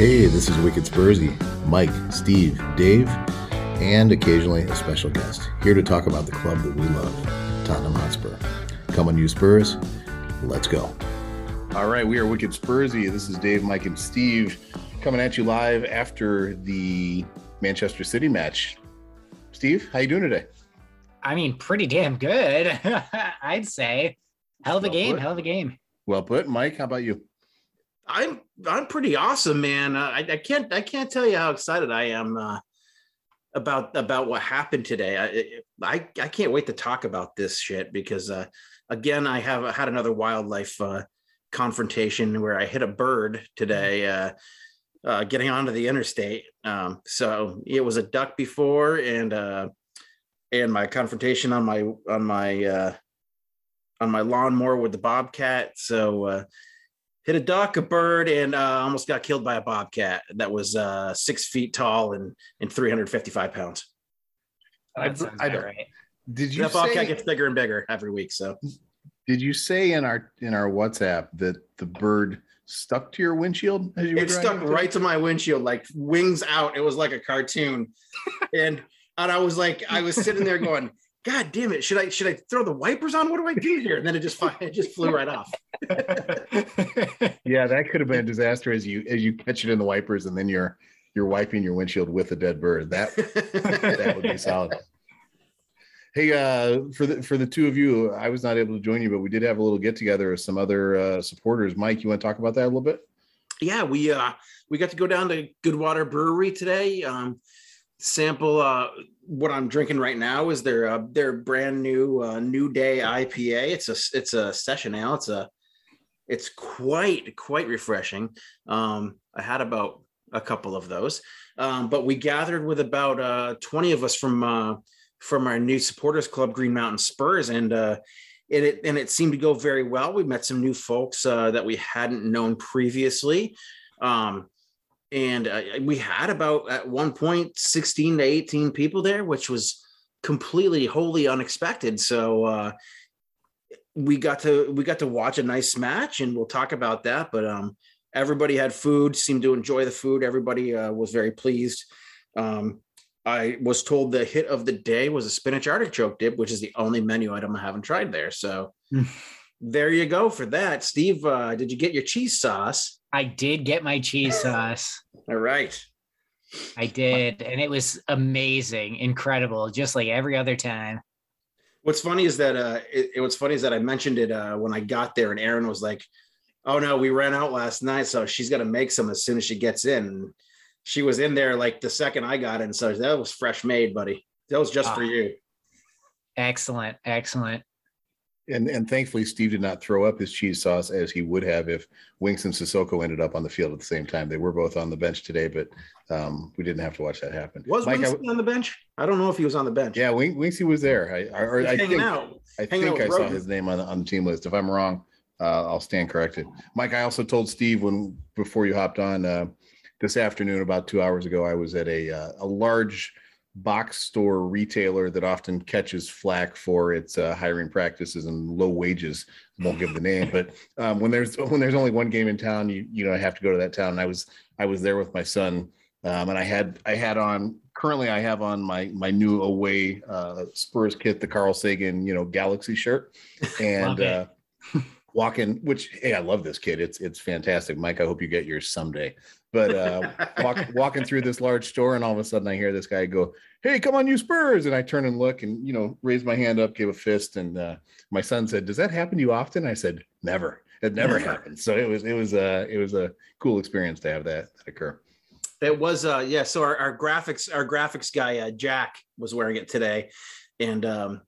Hey, this is Wicked Spursy, Mike, Steve, Dave, and occasionally a special guest here to talk about the club that we love, Tottenham Hotspur. Come on, you Spurs, let's go. All right, we are Wicked Spursy. This is Dave, Mike, and Steve coming at you live after the Manchester City match. Steve, how you doing today? I mean, pretty damn good, I'd say. Hell of a Well game, put. hell of a game. Well put, Mike. How about you? I'm I'm pretty awesome, man. Uh, I, I can't I can't tell you how excited I am uh, about about what happened today. I, I I can't wait to talk about this shit because uh, again, I have had another wildlife uh, confrontation where I hit a bird today. Uh, uh, getting onto the interstate, um, so it was a duck before, and uh, and my confrontation on my on my uh, on my lawnmower with the bobcat. So uh, hit a duck, a bird, and uh, almost got killed by a bobcat that was uh, six feet tall and and 355 pounds. I- That sounds I about don't- right. Did you That bobcat gets bigger and bigger every week. So did you say in our in our WhatsApp that the bird stuck to your windshield as you it driving stuck today? right to my windshield, like wings out. It was like a cartoon, and and I was like, I was sitting there going. God damn it! Should I should I throw the wipers on? What do I do here? And then it just it just flew right off. Yeah, that could have been a disaster as you as you catch it in the wipers and then you're you're wiping your windshield with a dead bird. That that would be solid. Hey, uh, for the for the two of you, I was not able to join you, but we did have a little get together with some other uh, supporters. Mike, you want to talk about that a little bit? yeah, we uh we got to go down to Goodwater Brewery today. Um, sample uh what I'm drinking right now is their uh, their brand new uh, New Day IPA. It's a it's a session ale. It's a it's quite quite refreshing. Um, I had about a couple of those, um, but we gathered with about uh, 20 of us from uh, from our new supporters club, Green Mountain Spurs, and uh, it and it seemed to go very well. We met some new folks uh, that we hadn't known previously. Um, and uh, we had about at one point 16 to 18 people there which was completely wholly unexpected. So uh we got to we got to watch a nice match and we'll talk about that but um everybody had food seemed to enjoy the food. Everybody uh, was very pleased. Um i was told the hit of the day was a spinach artichoke dip which is the only menu item i haven't tried there. So there you go for that. Steve uh did you get your cheese sauce I did get my cheese sauce. all right I did, and it was amazing, incredible, just like every other time. What's funny is that uh, it, it- what's funny is that I mentioned it uh, when I got there, and Aaron was like, "Oh no, we ran out last night, so she's gonna make some as soon as she gets in." She was in there like the second I got in, so that was fresh made, buddy. That was just for Ah. you. Excellent, excellent. And and thankfully, Steve did not throw up his cheese sauce as he would have if Winks and Sissoko ended up on the field at the same time. They were both on the bench today, but um, we didn't have to watch that happen. Was Mike, I on the bench? I don't know if he was on the bench. yeah, Wink, Winksy was there. I, I, or I think, out. I hanging out think I with saw Rogan. his name on the, on the team list. If I'm wrong, uh, I'll stand corrected. Mike, I also told Steve when before you hopped on uh, this afternoon, about two hours ago, I was at a uh, a large box store retailer that often catches flack for its uh, hiring practices and low wages. Won't give the name, but um, when there's when there's only one game in town, you you know I have to go to that town. And I was I was there with my son, um, and I had I had on currently I have on my my new away uh, Spurs kit, the Carl Sagan you know Galaxy shirt, and uh, walking. Which hey, I love this kid. It's it's fantastic, Mike. I hope you get yours someday. But uh, walk, walking through this large store, and all of a sudden I hear this guy go, "Hey, come on, you Spurs!" And I turn and look, and you know, raise my hand up, give a fist, and uh, my son said, "Does that happen to you often?" I said, "Never. It never Never. happens." So it was it was uh, it was a cool experience to have that, that occur. It was uh yeah, so our, our graphics, our graphics guy, uh, Jack, was wearing it today. And um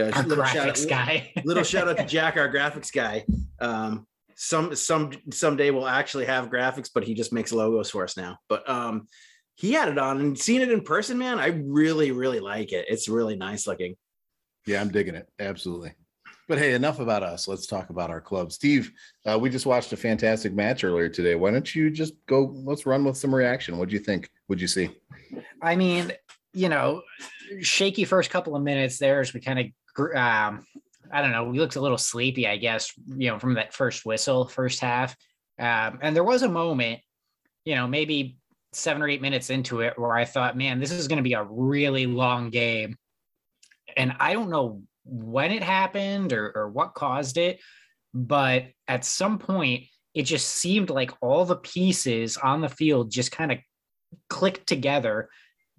uh, Our little shout out- graphics guy. little shout out to Jack, our graphics guy. Um, some some someday we'll actually have graphics, but he just makes logos for us now. But um, he had it on and seeing it in person, man, I really really like it. It's really nice looking. Yeah, I'm digging it. Absolutely. But hey, enough about us. Let's talk about our club. Steve, uh, we just watched a fantastic match earlier today. Why don't you just go? Let's run with some reaction. What do you think? What'd you see? I mean, you know, shaky first couple of minutes there as we kind of, um, I don't know, we looked a little sleepy, I guess, you know, from that first whistle, first half. Um, and there was a moment you know, maybe seven or eight minutes into it where I thought, man, this is going to be a really long game. And I don't know when it happened or, or what caused it, but at some point, it just seemed like all the pieces on the field just kind of clicked together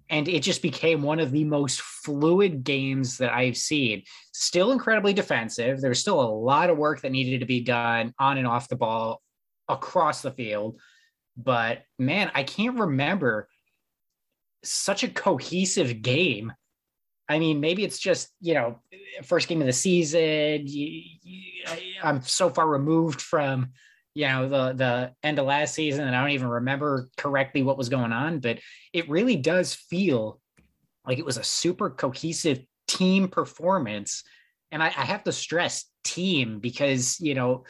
and it just became one of the most fluid games that I've seen. Still incredibly defensive. There's still a lot of work that needed to be done on and off the ball across the field. But man, I can't remember such a cohesive game. I mean, maybe it's just, you know, first game of the season. You, you, I'm so far removed from you know the the end of last season and i don't even remember correctly what was going on but it really does feel like it was a super cohesive team performance and I, I have to stress team because you know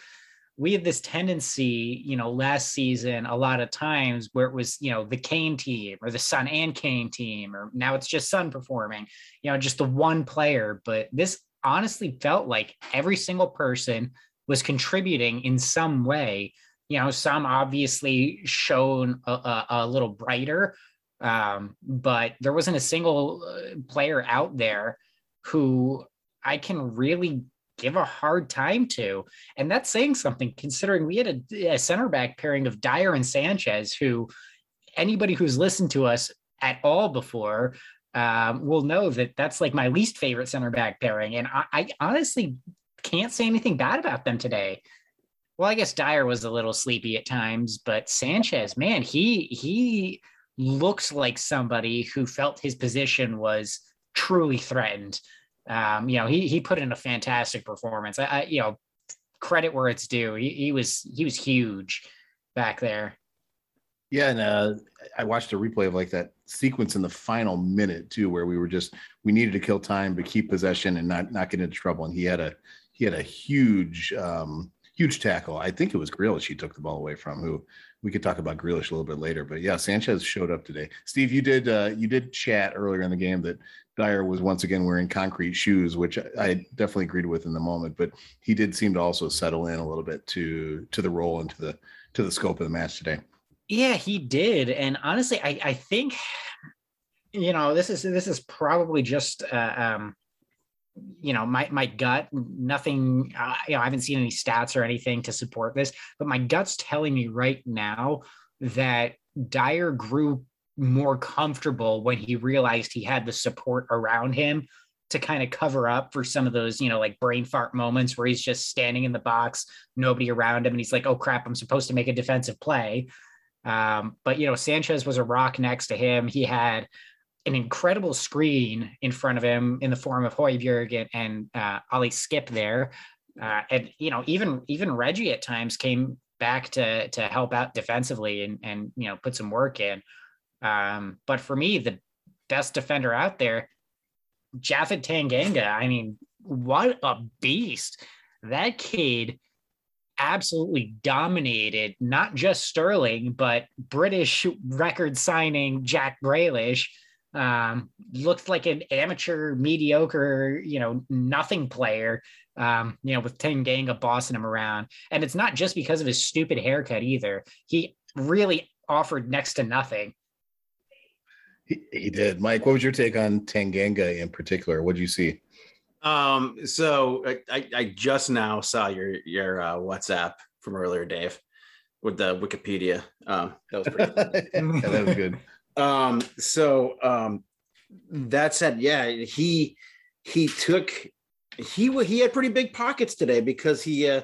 we have this tendency, you know, last season, a lot of times where it was, you know, the Kane team or the Son and Kane team, or now it's just Son performing, you know, just the one player. But this honestly felt like every single person was contributing in some way. You know, some obviously shown a, a, a little brighter, um, but there wasn't a single uh, player out there who I can really give a hard time to. And that's saying something considering we had a, a, center back pairing of Dier and Sanchez, who anybody who's listened to us at all before um, will know that that's like my least favorite center back pairing. And I, I honestly can't say anything bad about them today. Well, I guess Dier was a little sleepy at times, but Sanchez, man, he he looks like somebody who felt his position was truly threatened. Um, you know, he he put in a fantastic performance. I, I you know, credit where it's due. He, he was he was huge back there. Yeah, and uh, I watched a replay of like that sequence in the final minute too, where we were just we needed to kill time but keep possession and not not get into trouble. And he had a he had a huge, um, huge tackle. I think it was Grealish he took the ball away from. Who we could talk about Grealish a little bit later. But yeah, Sanchez showed up today. Steve, you did uh, you did chat earlier in the game that Dier was once again wearing concrete shoes, which I definitely agreed with in the moment. But he did seem to also settle in a little bit to to the role and to the to the scope of the match today. Yeah, he did. And honestly, I I think you know this is this is probably just uh, um you know my my gut nothing uh, you know i haven't seen any stats or anything to support this but my gut's telling me right now that Dier grew more comfortable when he realized he had the support around him to kind of cover up for some of those, you know, like brain fart moments where he's just standing in the box, nobody around him, and he's like, "Oh crap, I'm supposed to make a defensive play." Um, but you know, Sanchez was a rock next to him. He had an incredible screen in front of him in the form of Højbjerg and, and uh, Ollie Skipp there. Uh, and you know, even even Reggie at times came back to to help out defensively and and you know put some work in. Um, but for me, the best defender out there, Japhet Tanganga. I mean, what a beast! That kid absolutely dominated not just Sterling, but British record signing Jack Grealish um, looked like an amateur, mediocre, you know, nothing player. Um, you know, with Tanganga bossing him around, and it's not just because of his stupid haircut either. He really offered next to nothing. He, he did. Mike, what was your take on Tanganga in particular? What did you see? Um, so I, I just now saw your your uh, WhatsApp from earlier, Dave, with the Wikipedia. Um, that was pretty. yeah, that was good. Um, so um, that said, yeah, he he took he he had pretty big pockets today because he uh,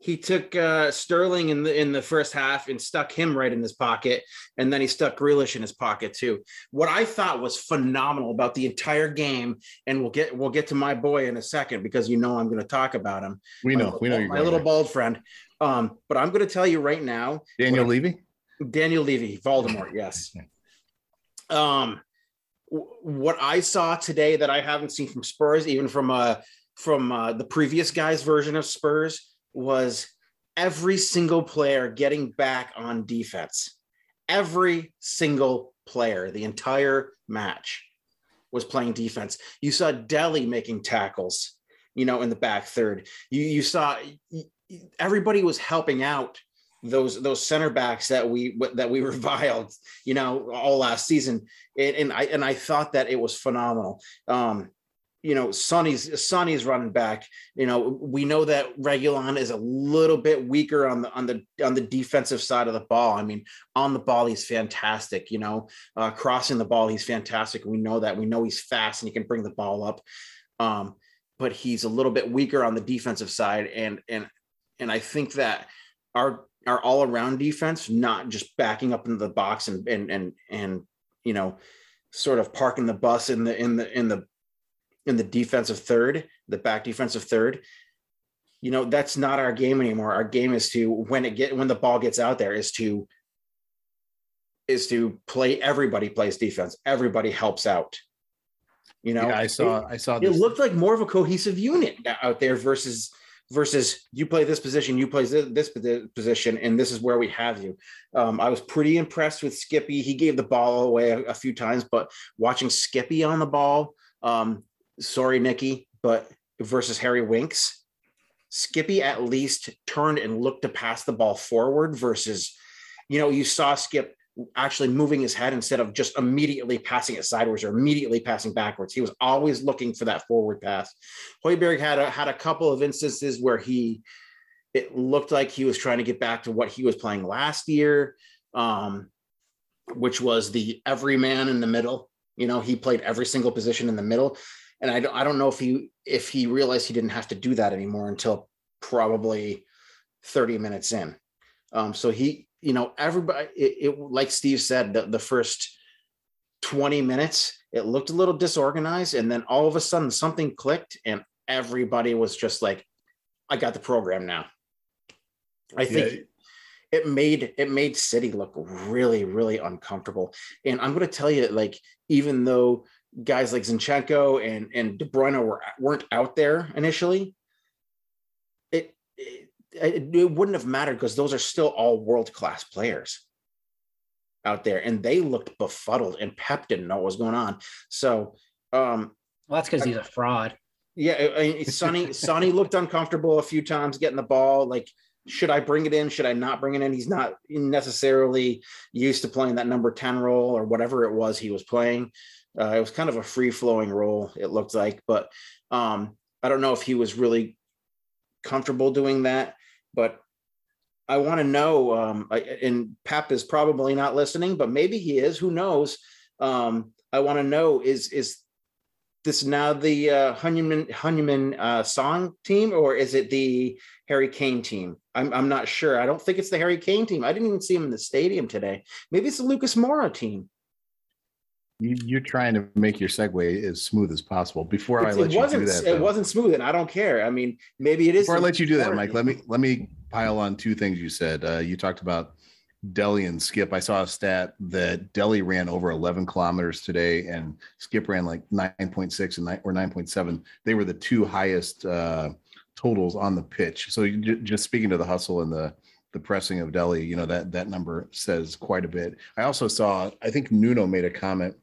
he took uh, Sterling in the in the first half and stuck him right in his pocket, and then he stuck Grealish in his pocket too. What I thought was phenomenal about the entire game, and we'll get we'll get to my boy in a second because you know I'm going to talk about him. We know, my, we know my little there. bald friend. Um, but I'm going to tell you right now, Daniel Levy. Daniel Levy, Voldemort, yes. Um, what I saw today that I haven't seen from Spurs, even from uh from uh, the previous guy's version of Spurs, was every single player getting back on defense. Every single player, the entire match, was playing defense. You saw Dele making tackles, you know, in the back third. You you saw everybody was helping out those those center backs that we that we reviled, you know, all last season. And, and I and I thought that it was phenomenal. Um, you know, Sonny's Sonny's running back. You know, we know that Reguilon is a little bit weaker on the on the on the defensive side of the ball. I mean, on the ball he's fantastic. You know, uh, crossing the ball he's fantastic. We know that. We know he's fast and he can bring the ball up. Um, but he's a little bit weaker on the defensive side, and and and I think that our our all around defense, not just backing up into the box and and and and you know, sort of parking the bus in the in the in the in the defensive third, the back defensive third, you know, that's not our game anymore. Our game is to when it get when the ball gets out there is to is to play everybody plays defense. Everybody helps out. You know, yeah, I saw it, I saw this. it looked like more of a cohesive unit out there versus versus you play this position, you play this, position, and this is where we have you. Um, I was pretty impressed with Skippy. He gave the ball away a, a few times, but watching Skippy on the ball, um, sorry, Nikki, but versus Harry Winks, Skippy at least turned and looked to pass the ball forward versus, you know, you saw Skipp actually moving his head instead of just immediately passing it sideways or immediately passing backwards. He was always looking for that forward pass. Højbjerg had a, had a couple of instances where he, it looked like he was trying to get back to what he was playing last year, um, which was the every man in the middle. You know, he played every single position in the middle and I don't I don't know if he if he realized he didn't have to do that anymore until probably 30 minutes in. Um, so he, you know, everybody, it, it like Steve said, the, the first 20 minutes, it looked a little disorganized, and then all of a sudden something clicked, and everybody was just like, "I got the program now." I think. Yeah it made it made City look really really uncomfortable. And I'm going to tell you, like even though guys like Zinchenko and and De Bruyne were weren't out there initially, it it, it wouldn't have mattered because those are still all world class players out there, and they looked befuddled, and Pep didn't know what was going on. So, um, well, that's because he's a fraud. Yeah, I mean, Sonny Sonny looked uncomfortable a few times getting the ball. Like, should I bring it in? Should I not bring it in? He's not necessarily used to playing that number ten role or whatever it was he was playing. Uh, it was kind of a free flowing role, it looked like, but um, I don't know if he was really comfortable doing that. But I want to know, um, I, and Pep is probably not listening, but maybe he is. Who knows? Um, I want to know is is this now the uh, Heung-min uh, Son team or is it the Harry Kane team? I'm I'm not sure. I don't think it's the Harry Kane team. I didn't even see him in the stadium today. Maybe it's the Lucas Moura team. You, are trying to make your segue as smooth as possible. Before it's, I let you do that, it wasn't smooth, and I don't care. I mean, maybe it is. Before I let you do that, Mike, let me let me pile on two things you said. Uh, you talked about Dele and Skipp. I saw a stat that Dele ran over 11 kilometers today, and Skipp ran like 9.6 and 9 or 9.7. They were the two highest uh, totals on the pitch. So just speaking to the hustle and the the pressing of Dele, you know that that number says quite a bit. I also saw. I think Nuno made a comment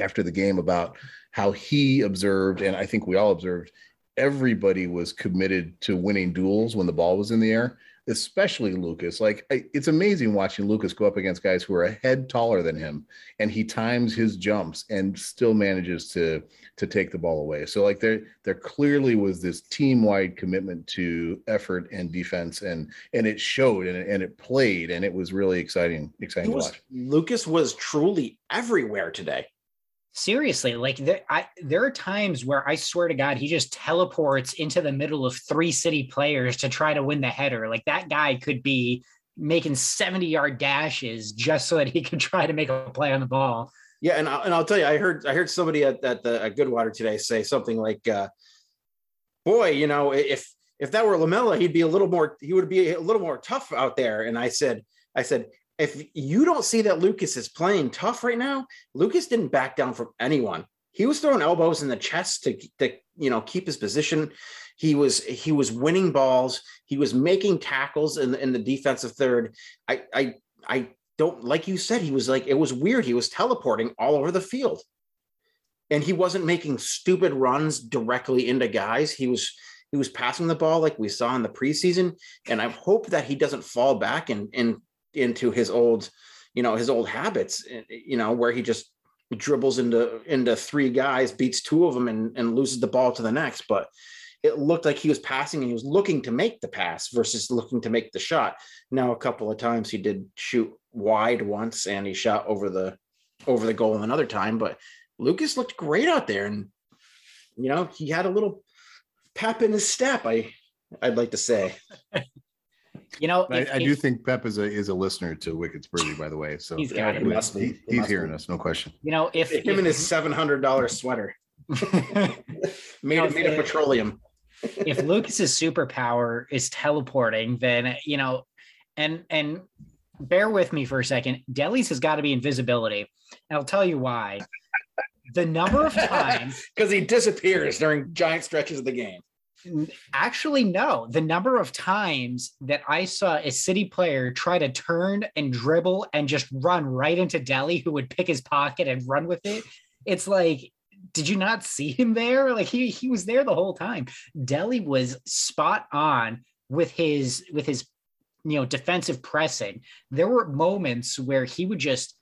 after the game about how he observed, and I think we all observed, everybody was committed to winning duels when the ball was in the air, especially Lucas. Like it's amazing watching Lucas go up against guys who are a head taller than him, and he times his jumps and still manages to to take the ball away. So like there there clearly was this team wide commitment to effort and defense, and and it showed and it, and it played, and it was really exciting exciting was, to watch. Lucas was truly everywhere today seriously like there, I, there are times where i swear to god he just teleports into the middle of three city players to try to win the header. Like that guy could be making 70 yard dashes just so that he could try to make a play on the ball. Yeah and, I, and i'll tell you i heard i heard somebody at, at the at goodwater today say something like uh boy you know if if that were Lamela he'd be a little more he would be a little more tough out there. And i said i said if you don't see that Lucas is playing tough right now, Lucas didn't back down from anyone. He was throwing elbows in the chest to, to you know keep his position. He was he was winning balls. He was making tackles in the, in the defensive third. I I I don't like you said he was like it was weird. He was teleporting all over the field, and he wasn't making stupid runs directly into guys. He was he was passing the ball like we saw in the preseason, and I hope that he doesn't fall back and in, into his old, you know, his old habits. eh, You know, where he just dribbles into into three guys, beats two of them, and, and loses the ball to the next. But it looked like he was passing and he was looking to make the pass versus looking to make the shot. Now, a couple of times he did shoot wide once, and he shot over the over the goal another time. But Lucas looked great out there, and you know he had a little pep in his step. I I'd like to say. You know, I, if- I do if- think Pep is a is a listener to Wicked Birdie, by the way. So He's got it. he- Must be. he- he's must hearing be. us, no question. you know, if, Him if and his seven hundred dollar sweater made No, it made of petroleum. if Lucas's superpower is teleporting, then you know, and and bear with me for a second. Dele's has got to be invisibility, and I'll tell you why. The number of times, because he disappears during giant stretches of the game. Actually, no, the number of times that I saw a city player try to turn and dribble and just run right into Dele, who would pick his pocket and run with it. It's like, did you not see him there? Like he he was there the whole time. Dele was spot on with his with his you know defensive pressing. There were moments where he would just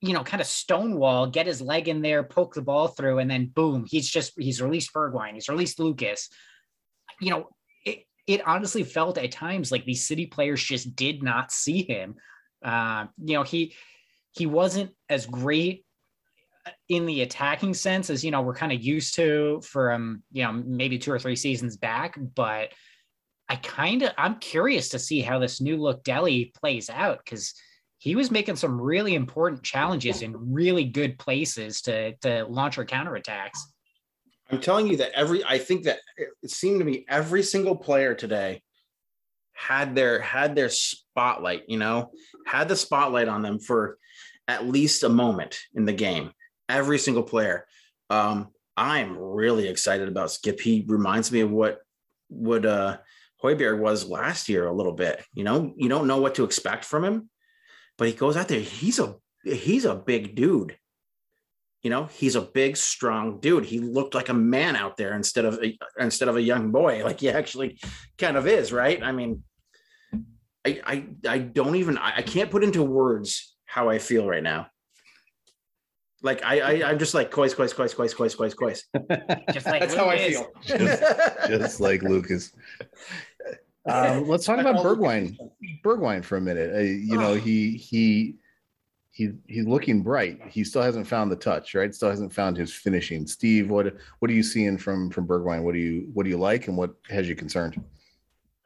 you know kind of stonewall, get his leg in there, poke the ball through, and then boom, he's just he's released Bergwijn, he's released Lucas. You know, it it honestly felt at times like these city players just did not see him. Uh, you know, he he wasn't as great in the attacking sense as you know we're kind of used to from you know maybe two or three seasons back but i kind of i'm curious to see how this new look Dele plays out because he was making some really important challenges in really good places to to launch our counterattacks I'm telling you that every I think that it seemed to me every single player today had their had their spotlight, you know, had the spotlight on them for at least a moment in the game. Every single player. Um, I'm really excited about Skipp. He reminds me of what what uh Højbjerg was last year a little bit. You know, you don't know what to expect from him, but he goes out there. He's a he's a big dude you know he's a big strong dude. He looked like a man out there instead of a, instead of a young boy. Like he actually kind of is right? I mean i i, I don't even I, I can't put into words how i feel right now. Like i, I i'm just like cois cois cois cois cois cois cois just like that's how i feel. Just, just like Lucas. Um, let's talk about Bergwijn. Bergwijn for a minute. Uh, you know, he he he he's looking bright. He still hasn't found the touch, right? Still hasn't found his finishing. Steve, what what are you seeing from from Bergwijn? What do you what do you like, and what has you concerned?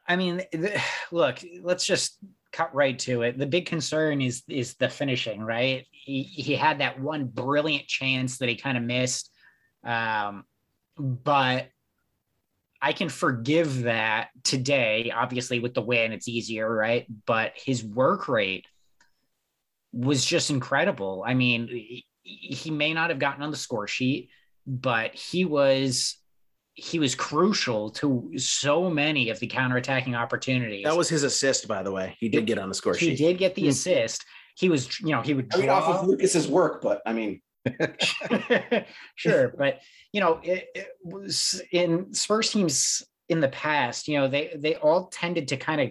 I mean, th- look, let's just cut right to it. The big concern is is the finishing, right? He he had that one brilliant chance that he kind of missed, um, but I can forgive that today. Obviously, with the win, it's easier, right? But his work rate was just incredible. I mean, he, he may not have gotten on the score sheet, but he was he was crucial to so many of the counterattacking opportunities. that was his assist by the way he did get on the score he sheet He did get the Hmm. assist. He was, you know, he would I mean, off of lucas's work but i mean sure, but you know, it, it was in Spurs teams in the past. You know, they they all tended to kind of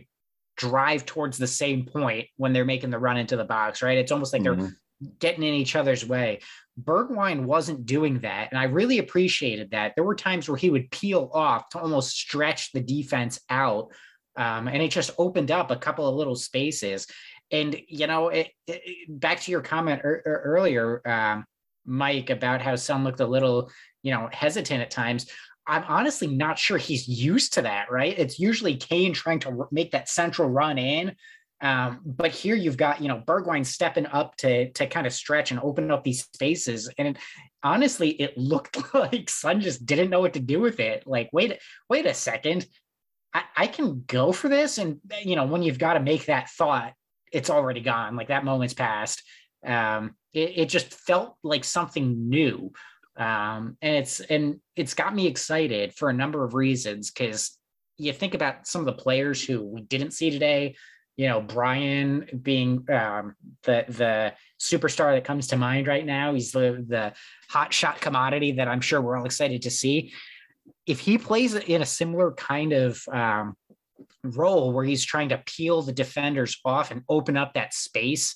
drive towards the same point when they're making the run into the box, right? It's almost like they're Mhm. getting in each other's way. Bergwijn wasn't doing that, and I really appreciated that. There were times where he would peel off to almost stretch the defense out, um, and it just opened up a couple of little spaces. And you know, it, it- back to your comment ear- ear- earlier, um, Mike, about how some looked a little, you know, hesitant at times. I'm honestly not sure he's used to that, right? It's usually Kane trying to make that central run in. Um, but here you've got, you know, Bergwijn stepping up to to kind of stretch and open up these spaces. And it, honestly, it looked like Son just didn't know what to do with it. Like, wait, wait a second. I, I can go for this. And you know, when you've got to make that thought, it's already gone. Like that moment's passed. Um, it, it just felt like something new um, and it's and it's got me excited for a number of reasons because you think about some of the players who we didn't see today you know Bryan being um, the the superstar that comes to mind right now. He's the the hot shot commodity that i'm sure we're all excited to see. If he plays in a similar kind of um, role where he's trying to peel the defenders off and open up that space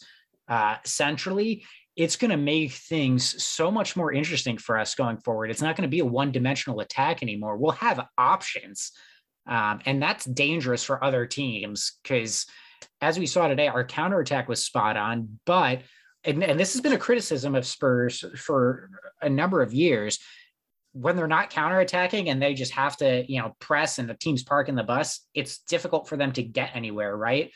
uh, centrally, it's going to make things so much more interesting for us going forward. It's not going to be a one dimensional attack anymore. We'll have options. Um, and that's dangerous for other teams because, as we saw today, our counterattack was spot on. But, and, and this has been a criticism of Spurs for a number of years when they're not counterattacking and they just have to, you know, press and the team's parking the bus, it's difficult for them to get anywhere, right?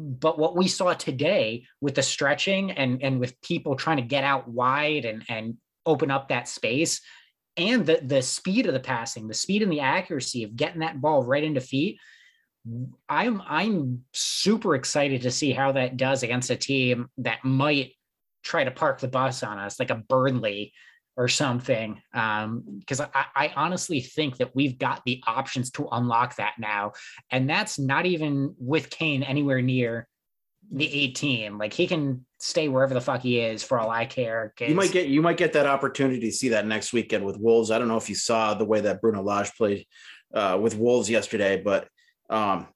But what we saw today with the stretching and and with people trying to get out wide and and open up that space and the the speed of the passing, the speed and the accuracy of getting that ball right into feet, I'm I'm super excited to see how that does against a team that might try to park the bus on us, like a Burnley or something. Because um, I, I honestly think that we've got the options to unlock that now. And that's not even with Kane anywhere near the 18. Like he can stay wherever the fuck he is for all I care. You might get you might get that opportunity to see that next weekend with Wolves. I don't know if you saw the way that Bruno Lage played uh, with Wolves yesterday, but um,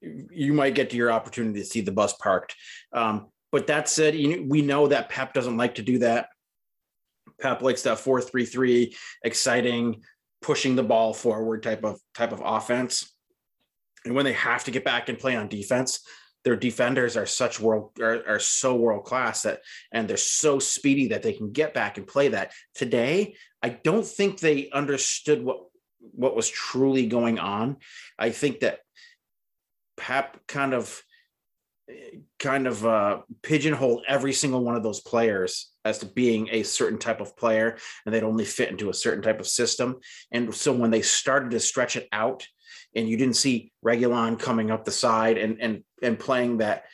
you might get to your opportunity to see the bus parked. Um, but that said, you know, we know that Pep doesn't like to do that. Pep likes that four three three, exciting, pushing the ball forward type of type of offense. And when they have to get back and play on defense, their defenders are such world are, are so world class that and they're so speedy that they can get back and play that. Today, I don't think they understood what what was truly going on. I think that Pep kind of kind of uh, pigeonhole every single one of those players as to being a certain type of player and they'd only fit into a certain type of system. And so when they started to stretch it out and you didn't see Reguilon coming up the side and and and playing that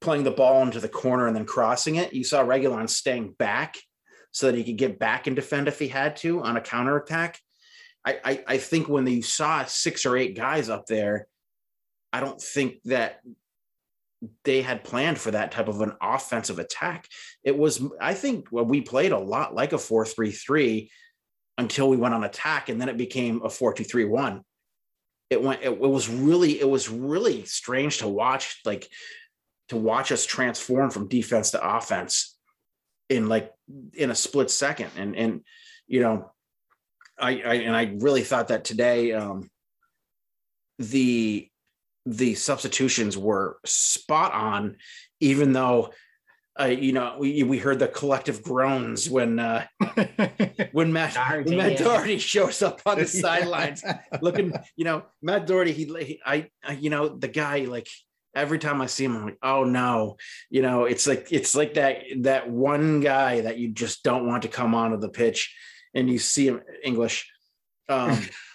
playing the ball into the corner and then crossing it you saw Reguilon staying back so that he could get back and defend if he had to on a counter attack I, I, I think when you saw six or eight guys up there I don't think that they had planned for that type of an offensive attack. It was, I think, well, we played a lot like a 4 3 3 until we went on attack, and then it became a 4 2 3 1. It went, it, it was really, it was really strange to watch, like, to watch us transform from defense to offense in like in a split second. And, and, you know, I, I and I really thought that today, um, the the substitutions were spot on, even though uh, you know, we we heard the collective groans when uh, when Matt when Matt Doherty shows up on the sidelines, looking. You know, Matt Doherty. He, he I, I, you know, the guy like every time I see him, I'm like, oh no, you know, it's like it's like that that one guy that you just don't want to come onto the pitch, and you see him English. Um,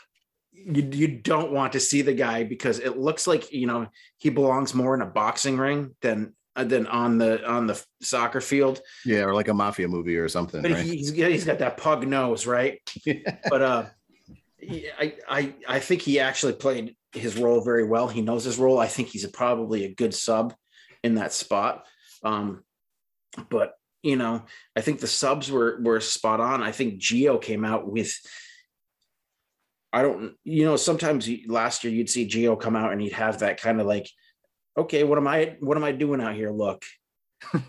you, you don't want to see the guy because it looks like you know he belongs more in a boxing ring than uh, than on the on the soccer field. Yeah, or like a mafia movie or something. But right? he's he's got that pug nose, right? But uh, I I I think he actually played his role very well. He knows his role. I think he's a, probably a good sub in that spot. Um, but you know, I think the subs were were spot on. I think Gio came out with I don't, you know, sometimes last year you'd see Gio come out and he'd have that kind of like, okay, what am I, what am I doing out here? Look,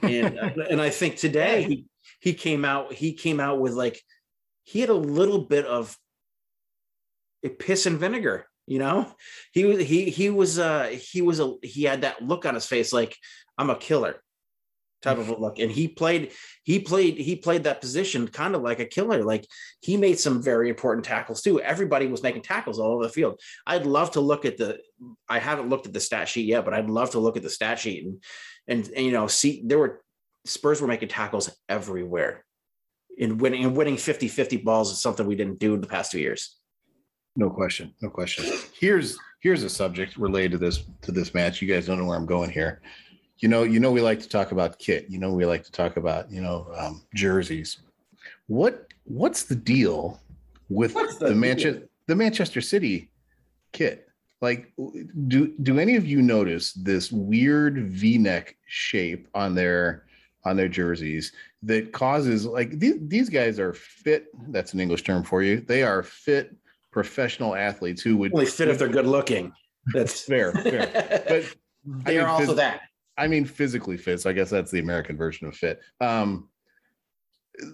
and and I think today he he came out, he came out with like, he had a little bit of a piss and vinegar. You know, he was he he was uh he was a he had that look on his face like I'm a killer type of a look. And he played, he played, he played that position kind of like a killer. Like he made some very important tackles too. Everybody was making tackles all over the field. I'd love to look at the, I haven't looked at the stat sheet yet, but I'd love to look at the stat sheet and, and, and you know, see, there were Spurs were making tackles everywhere. In winning and winning 50 50 balls is something we didn't do in the past two years. No question. No question. Here's here's a subject related to this to this match. You guys don't know where I'm going here you know, you know, we like to talk about kit. You know, we like to talk about you know um, jerseys. What what's the deal with what's the, the Manchester the Manchester City kit? Like, do do any of you notice this weird V-neck shape on their on their jerseys that causes like these, these guys are fit? That's an English term for you. They are fit professional athletes who would Only fit if they're good looking. That's fair, fair. But they I are also that. I mean, physically fit. So I guess that's the American version of fit. Um,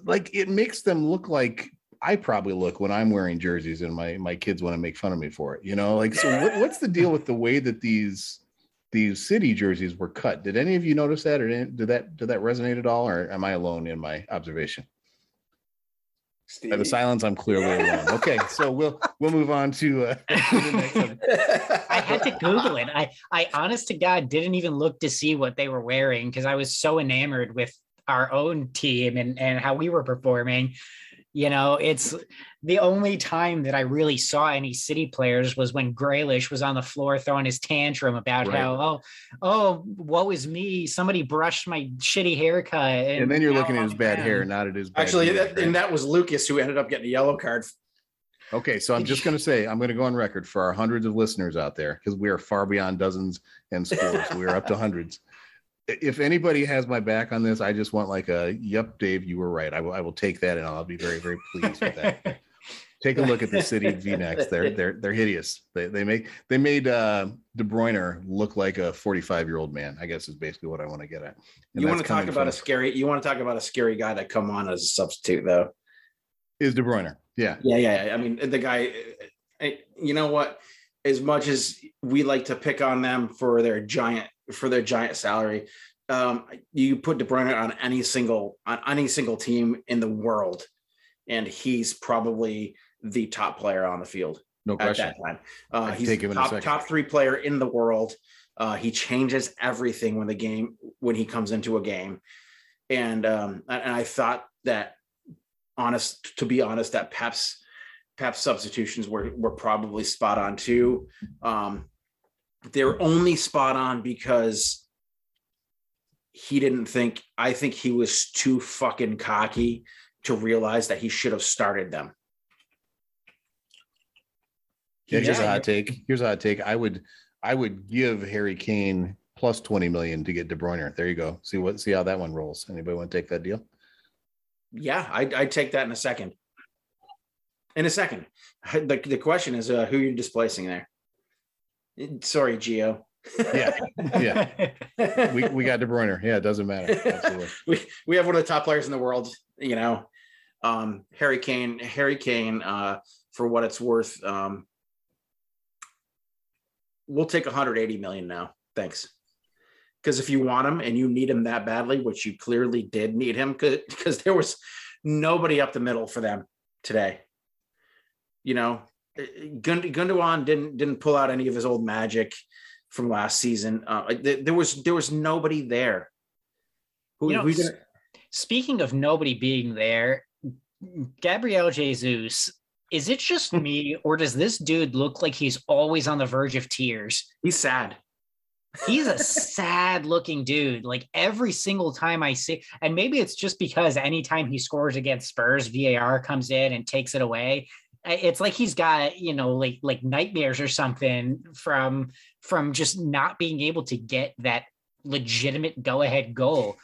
like it makes them look like I probably look when I'm wearing jerseys, and my my kids want to make fun of me for it. You know, like so. What, what's the deal with the way that these these city jerseys were cut? Did any of you notice that, or did that did that resonate at all, or am I alone in my observation? I have a silence. I'm clearly alone. Okay, so we'll we'll move on to, uh, to the next. I had to Google it. I, I honest to God didn't even look to see what they were wearing because I was so enamored with our own team and, and how we were performing. You know, it's the only time that I really saw any city players was when Grealish was on the floor throwing his tantrum about Right. how, oh, oh, woe is me. Somebody brushed my shitty haircut. And, And then you're looking at his bad down." hair, not at his bad Actually, music, that, and that was Lucas who ended up getting a yellow card. Okay, so I'm just going to say I'm going to go on record for our hundreds of listeners out there because we are far beyond dozens and scores. we are up to hundreds. If anybody has my back on this, I just want like a "Yep, Dave, you were right." I will. I will take that, and I'll be very, very pleased with that. Take a look at the city V-necks. They're they're they're hideous. They they make they made uh, De Bruyne look like a 45 year old man. I guess is basically what I want to get at. And you want to talk about from- a scary? You want to talk about a scary guy that come on as a substitute, though? is De Bruyne? Yeah, Yeah, yeah. yeah. I mean, the guy. You know what? As much as we like to pick on them for their giant for their giant salary, um, you put De Bruyne on any single on any single team in the world, and he's probably the top player on the field no at question. that time. Uh, he's take him top top three player in the world. Uh, he changes everything when the game when he comes into a game, and um, and and I thought that honest to be honest that Pep's Pep's substitutions were were probably spot on too. Um, they were only spot on because he didn't think. I think he was too fucking cocky to realize that he should have started them. Yeah, here's a hot take. Here's a hot take. I would I would give Harry Kane plus 20 million to get De Bruyne. There you go. See what see how that one rolls. Anybody want to take that deal? Yeah, I'd, I'd take that in a second. In a second. The, the question is uh, who you're displacing there. Sorry, Gio. Yeah. Yeah. We we got De Bruyne. Yeah, it doesn't matter. Absolutely. we we have one of the top players in the world. You know, um, Harry Kane. Harry Kane. Uh, for what it's worth, um, we'll take 180 million now. Thanks. Because if you want him and you need him that badly, which you clearly did need him, because there was nobody up the middle for them today. You know, Gund- Gundogan didn't didn't pull out any of his old magic from last season. Uh, th- there was there was nobody there. Who, You know, gonna- Speaking of nobody being there, Gabriel Jesus, is it just me or does this dude look like he's always on the verge of tears? he's sad. He's a sad looking dude. Like every single time I see, and maybe it's just because anytime he scores against Spurs, VAR comes in and takes it away. It's like he's got, you know, like like nightmares or something from from just not being able to get that legitimate go ahead goal.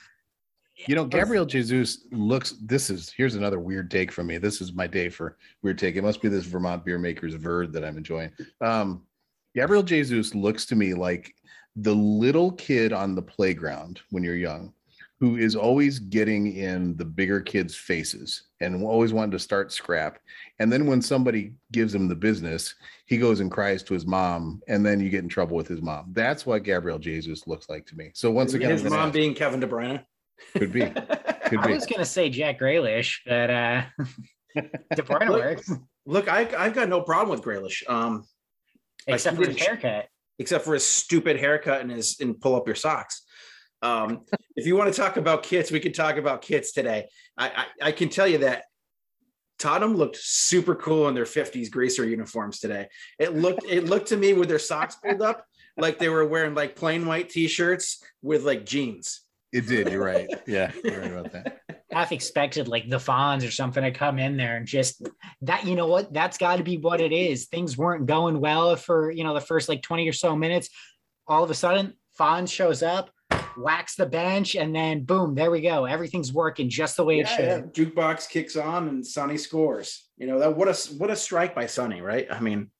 You know, Gabriel Jesus looks. This is here's another weird take from me. This is my day for weird take. It must be this Vermont beer maker's verd that I'm enjoying. Um, Gabriel Jesus looks to me like the little kid on the playground when you're young, who is always getting in the bigger kids' faces and always wanting to start scrap. And then when somebody gives him the business, he goes and cries to his mom, and then you get in trouble with his mom. That's what Gabriel Jesus looks like to me. So once again, his mom ask- being Kevin De Bruyne. could be. Could I was gonna say Jack Grealish, but uh De Bruyne Look, works, Look, I, I've got no problem with Grealish, um, except for his haircut. except for his stupid haircut and his and pull up your socks. Um, if you want to talk about kits, we could talk about kits today. I, I, I can tell you that Tottenham looked super cool in their 50s greaser uniforms today. It looked it looked to me with their socks pulled up like they were wearing like plain white t-shirts with like jeans. It did. You're right. Yeah, you're right about that. half expected like the Fonz or something to come in there and just that, you know what, that's got to be what it is. Things weren't going well for, you know, the first like 20 or so minutes. All of a sudden, Fonz shows up, wax the bench, and then boom, there we go. Everything's working just the way it should. yeah. Jukebox kicks on and Sonny scores. You know that what a what a strike by Sonny, right? I mean,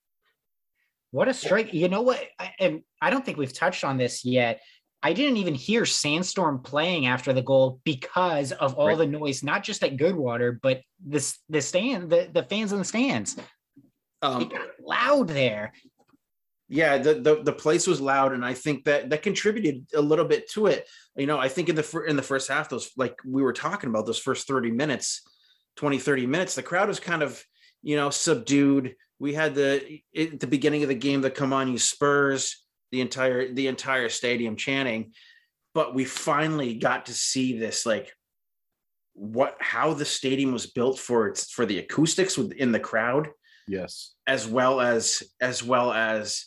What a strike. You know what? I, and I don't think we've touched on this yet. I didn't even hear Sandstorm playing after the goal because of all Right. the noise, not just at Goodwater, but this the stand, the, the fans in the stands. It um, got loud there. Yeah, the, the the place was loud, and I think that that contributed a little bit to it. You know, I think in the fir- in the first half, those like we were talking about those first 30 minutes, 20, 30 minutes, the crowd was kind of, you know, subdued. We had the at the beginning of the game the come on you Spurs, the entire the entire stadium chanting, but we finally got to see this like what how the stadium was built for its for the acoustics within the crowd Yes. as well as as well as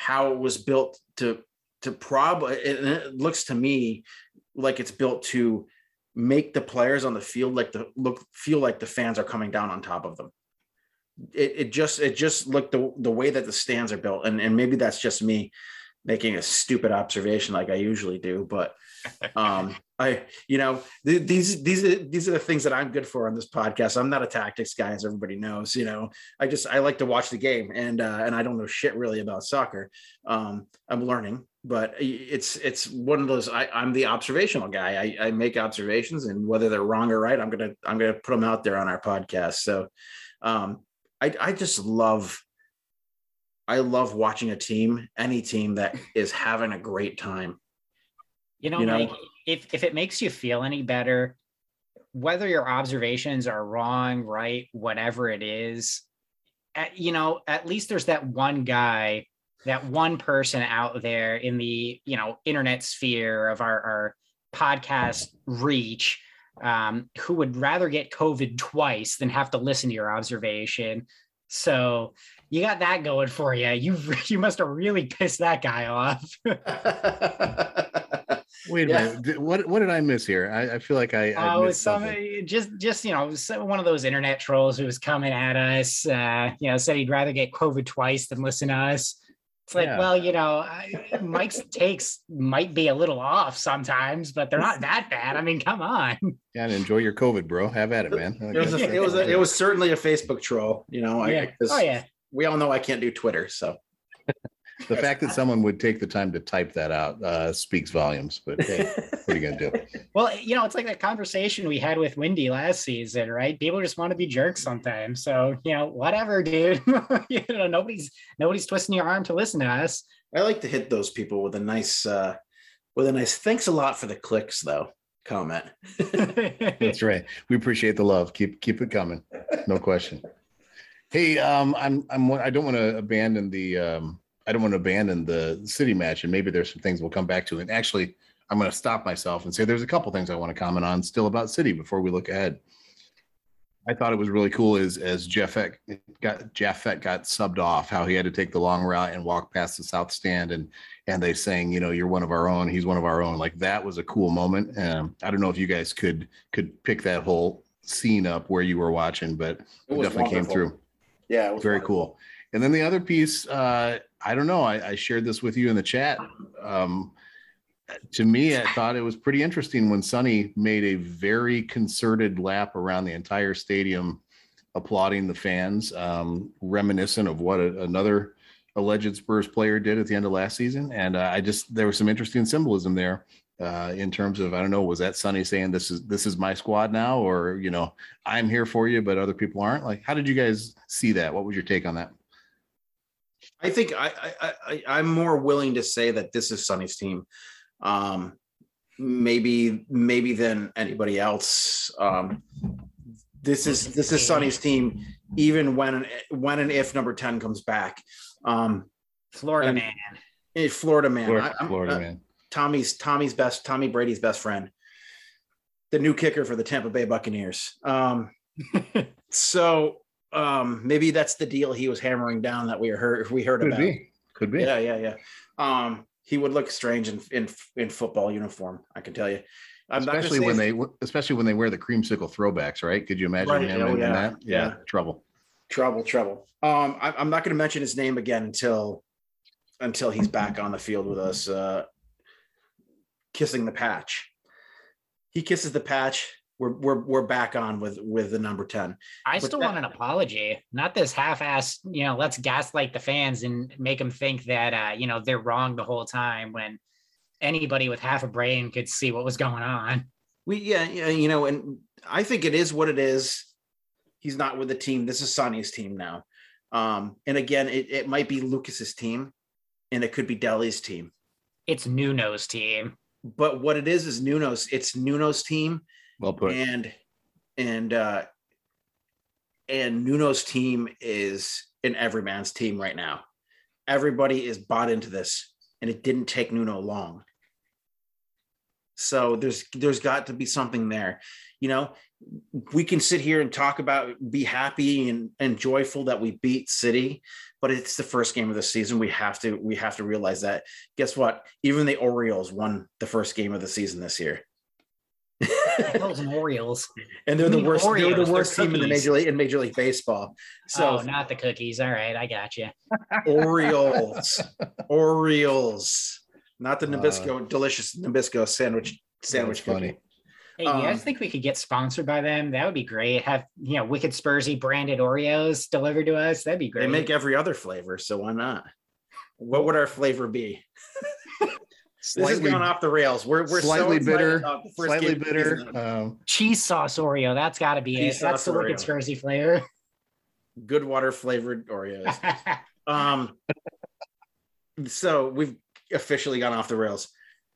how it was built to to probably it, it looks to me like it's built to make the players on the field like the look feel like the fans are coming down on top of them. It, it just it just looked the the way that the stands are built. And and maybe that's just me making a stupid observation like i usually do but um i you know th- these these are these are the things that i'm good for on this podcast i'm not a tactics guy as everybody knows you know I just I like to watch the game and uh, and I don't know shit really about soccer. Um, I'm learning, but it's it's one of those. I, I'm the observational guy. I, I make observations, and whether they're wrong or right, I'm gonna I'm gonna put them out there on our podcast. So, um, I I just love. I love watching a team, any team that is having a great time. You know, You know? Mike, if if it makes you feel any better, whether your observations are wrong, right, whatever it is, at, you know, at least there's that one guy, that one person out there in the you know internet sphere of our our podcast reach um, who would rather get COVID twice than have to listen to your observation. So you got that going for you. You you must have really pissed that guy off. Wait a Yeah. minute. What what did I miss here? I, I feel like I, I Oh, missed some something. just just you know one of those internet trolls who was coming at us. Uh, you know, said he'd rather get COVID twice than listen to us. It's like, Yeah. well, you know, I, Mike's takes might be a little off sometimes, but they're not that bad. I mean, come on. Yeah, and enjoy your COVID, bro. Have at it, man. it was a, it was a, it was certainly a Facebook troll. You know, I, yeah. 'cause Oh yeah. we all know I can't do Twitter, so the fact that someone would take the time to type that out uh, speaks volumes. But hey, what are you gonna do? Well, you know, it's like that conversation we had with Wendy last season, right? People just want to be jerks sometimes. So, you know, whatever, dude. you know, nobody's nobody's twisting your arm to listen to us. I like to hit those people with a nice uh with a nice thanks a lot for the clicks though comment. That's right. We appreciate the love. Keep keep it coming. No question. Hey, um, I'm I'm I don't want to abandon the um I don't want to abandon the city match, and maybe there's some things we'll come back to. And actually, I'm going to stop myself and say there's a couple things I want to comment on still about City before we look ahead. I thought it was really cool as as Japhet got Japhet got subbed off, how he had to take the long route and walk past the south stand, and and they saying, you know, you're one of our own. He's one of our own. Like that was a cool moment. Um, I don't know if you guys could could pick that whole scene up where you were watching, but it, was definitely wonderful. came through. Yeah, it was Very wonderful. cool. And then the other piece, uh, I don't know. I, I shared this with you in the chat. Um, to me, I thought it was pretty interesting when Sonny made a very concerted lap around the entire stadium, applauding the fans, um, reminiscent of what a, another alleged Spurs player did at the end of last season. And uh, I just there was some interesting symbolism there uh, in terms of I don't know, was that Sonny saying this is this is my squad now, or you know, I'm here for you, but other people aren't? Like, how did you guys see that? What was your take on that? I think I, I, I I'm more willing to say that this is Sonny's team. Um maybe maybe than anybody else. Um this is this is Sonny's team, even when when and if number 10 comes back. Um Florida And- man. eh, Florida man. Florida, I- Florida uh, man. Tommy's Tommy's best Tommy Brady's best friend, the new kicker for the Tampa Bay Buccaneers. Um, so um, maybe that's the deal he was hammering down that we heard we heard Could about. be. Could be. Yeah, yeah, yeah. Um, he would look strange in in in football uniform. I can tell you. I'm especially when they especially when they wear the creamsicle throwbacks, right? Could you imagine Right, him oh, in, in yeah, that? Yeah, yeah. trouble. trouble, trouble. Um, I, I'm not going to mention his name again until until he's back on the field with us. Uh, kissing the patch. He kisses the patch. We're we're we're back on with with the number ten. I But still that- want an apology, not this half-ass, you know, let's gaslight the fans and make them think that uh, you know, they're wrong the whole time when anybody with half a brain could see what was going on. We yeah yeah you know, and I think it is what it is. He's not with the team. This is Sonny's team now. Um, and again, it, it might be Lucas's team, and it could be Dele's team. It's Nuno's team. But what it is is Nuno's. It's Nuno's team, Well put. and and uh and Nuno's team is an everyman's team right now. Everybody is bought into this, and it didn't take Nuno long. So there's there's got to be something there. You know, we can sit here and talk about be happy and, and joyful that we beat City, but it's the first game of the season. We have to we have to realize that. Guess what? Even the Orioles won the first game of the season this year. Those and Orioles. and they're the You mean worst. they're Oreos, the they're worst team in the major league in Major League Baseball. So oh, not the cookies. All right, I got you. Orioles, Orioles, not the Uh, Nabisco, delicious Nabisco sandwich sandwich. That's funny. cookie. Hey, do you Um, guys think we could get sponsored by them? That would be great. Have you know Wicked Spursy branded Oreos delivered to us? That'd be great. They make every other flavor, so why not? What would our flavor be? This is Slightly, going off the rails. We're we're slightly so bitter, the first slightly game of the bitter. Um, cheese sauce Oreo. That's got to be it. That's the Wicked Oreo. Spursy flavor. Good water flavored Oreos. um, so we've officially gone off the rails.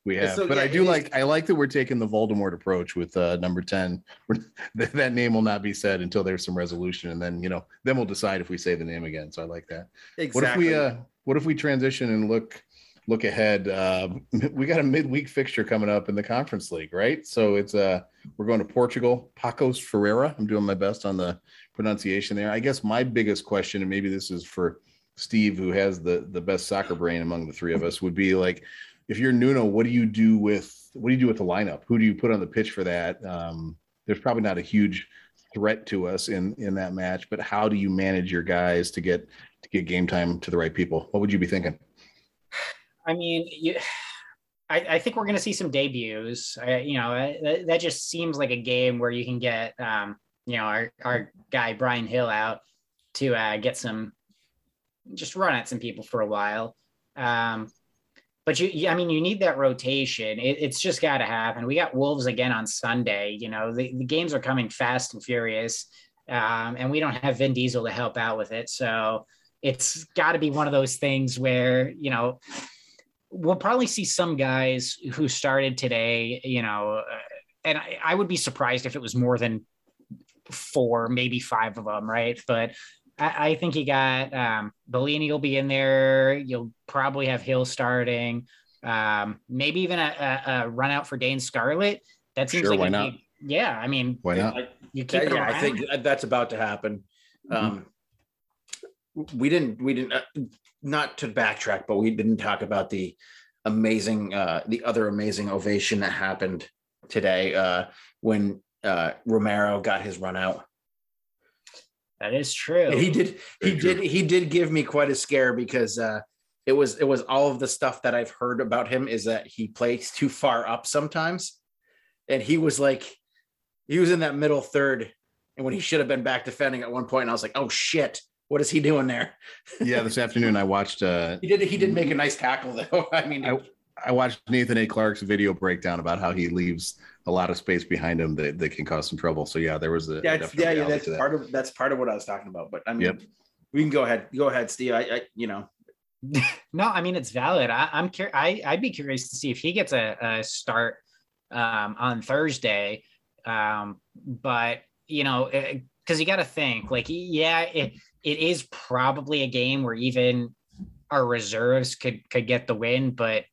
we have, So, but yeah, I do it is- like. I like that we're taking the Voldemort approach with uh, number ten. that, that name will not be said until there's some resolution, and then you know, then we'll decide if we say the name again. So I like that. Exactly. What if we? uh What if we transition and look look ahead? Uh, we got a midweek fixture coming up in the Conference League, right? So it's uh we're going to Portugal. Pacos Ferreira. I'm doing my best on the pronunciation there. I guess my biggest question, and maybe this is for Steve, who has the the best soccer brain among the three of us, would be like, if you're Nuno, what do you do with what do you do with the lineup? Who do you put on the pitch for that? Um, there's probably not a huge threat to us in in that match, but how do you manage your guys to get to get game time to the right people? What would you be thinking? I mean, you, I, I think we're going to see some debuts. I, you know, that, just seems like a game where you can get, um, you know, our, our guy Bryan Gil out to uh, get some, just run at some people for a while. Um, but you, you- I mean, you need that rotation. It, it's just got to happen. We got Wolves again on Sunday. You know, the, the games are coming fast and furious, um, and we don't have Vin Diesel to help out with it. So it's got to be one of those things where you know we'll probably see some guys who started today. You know, uh, and I, I would be surprised if it was more than four, maybe five of them, right? But I, I think you got um, Gollini will be in there. You'll probably have Gil starting. Um, maybe even a, a, a run out for Dane Scarlett. That seems Sure, like why a- not? Yeah, I mean, Why not? I- you keep Yeah, it yeah, I think that's about to happen. Um, we didn't, we didn't, uh, not to backtrack, but we didn't talk about the amazing, uh, the other amazing ovation that happened today uh, when uh, Romero got his run out. that is true. And he did, he Very true. did, he did give me quite a scare because uh, it was, it was all of the stuff that I've heard about him is that he plays too far up sometimes, and he was like, he was in that middle third, and when he should have been back defending at one point, and I was like, oh shit, what is he doing there? yeah, this afternoon I watched uh He did, he did make a nice tackle though. I mean, I- I watched Nathan A. Clark's video breakdown about how he leaves a lot of space behind him that, that can cause some trouble. So yeah, there was a, a that's yeah, yeah, that's to that. part of that's part of what I was talking about. But I mean, Yep. we can go ahead, go ahead, Steve. I, I you know, No, I mean it's valid. I, I'm curious. I I'd be curious to see if he gets a, a start um, on Thursday. Um, but you know, because you got to think like, yeah, it it is probably a game where even our reserves could could get the win. But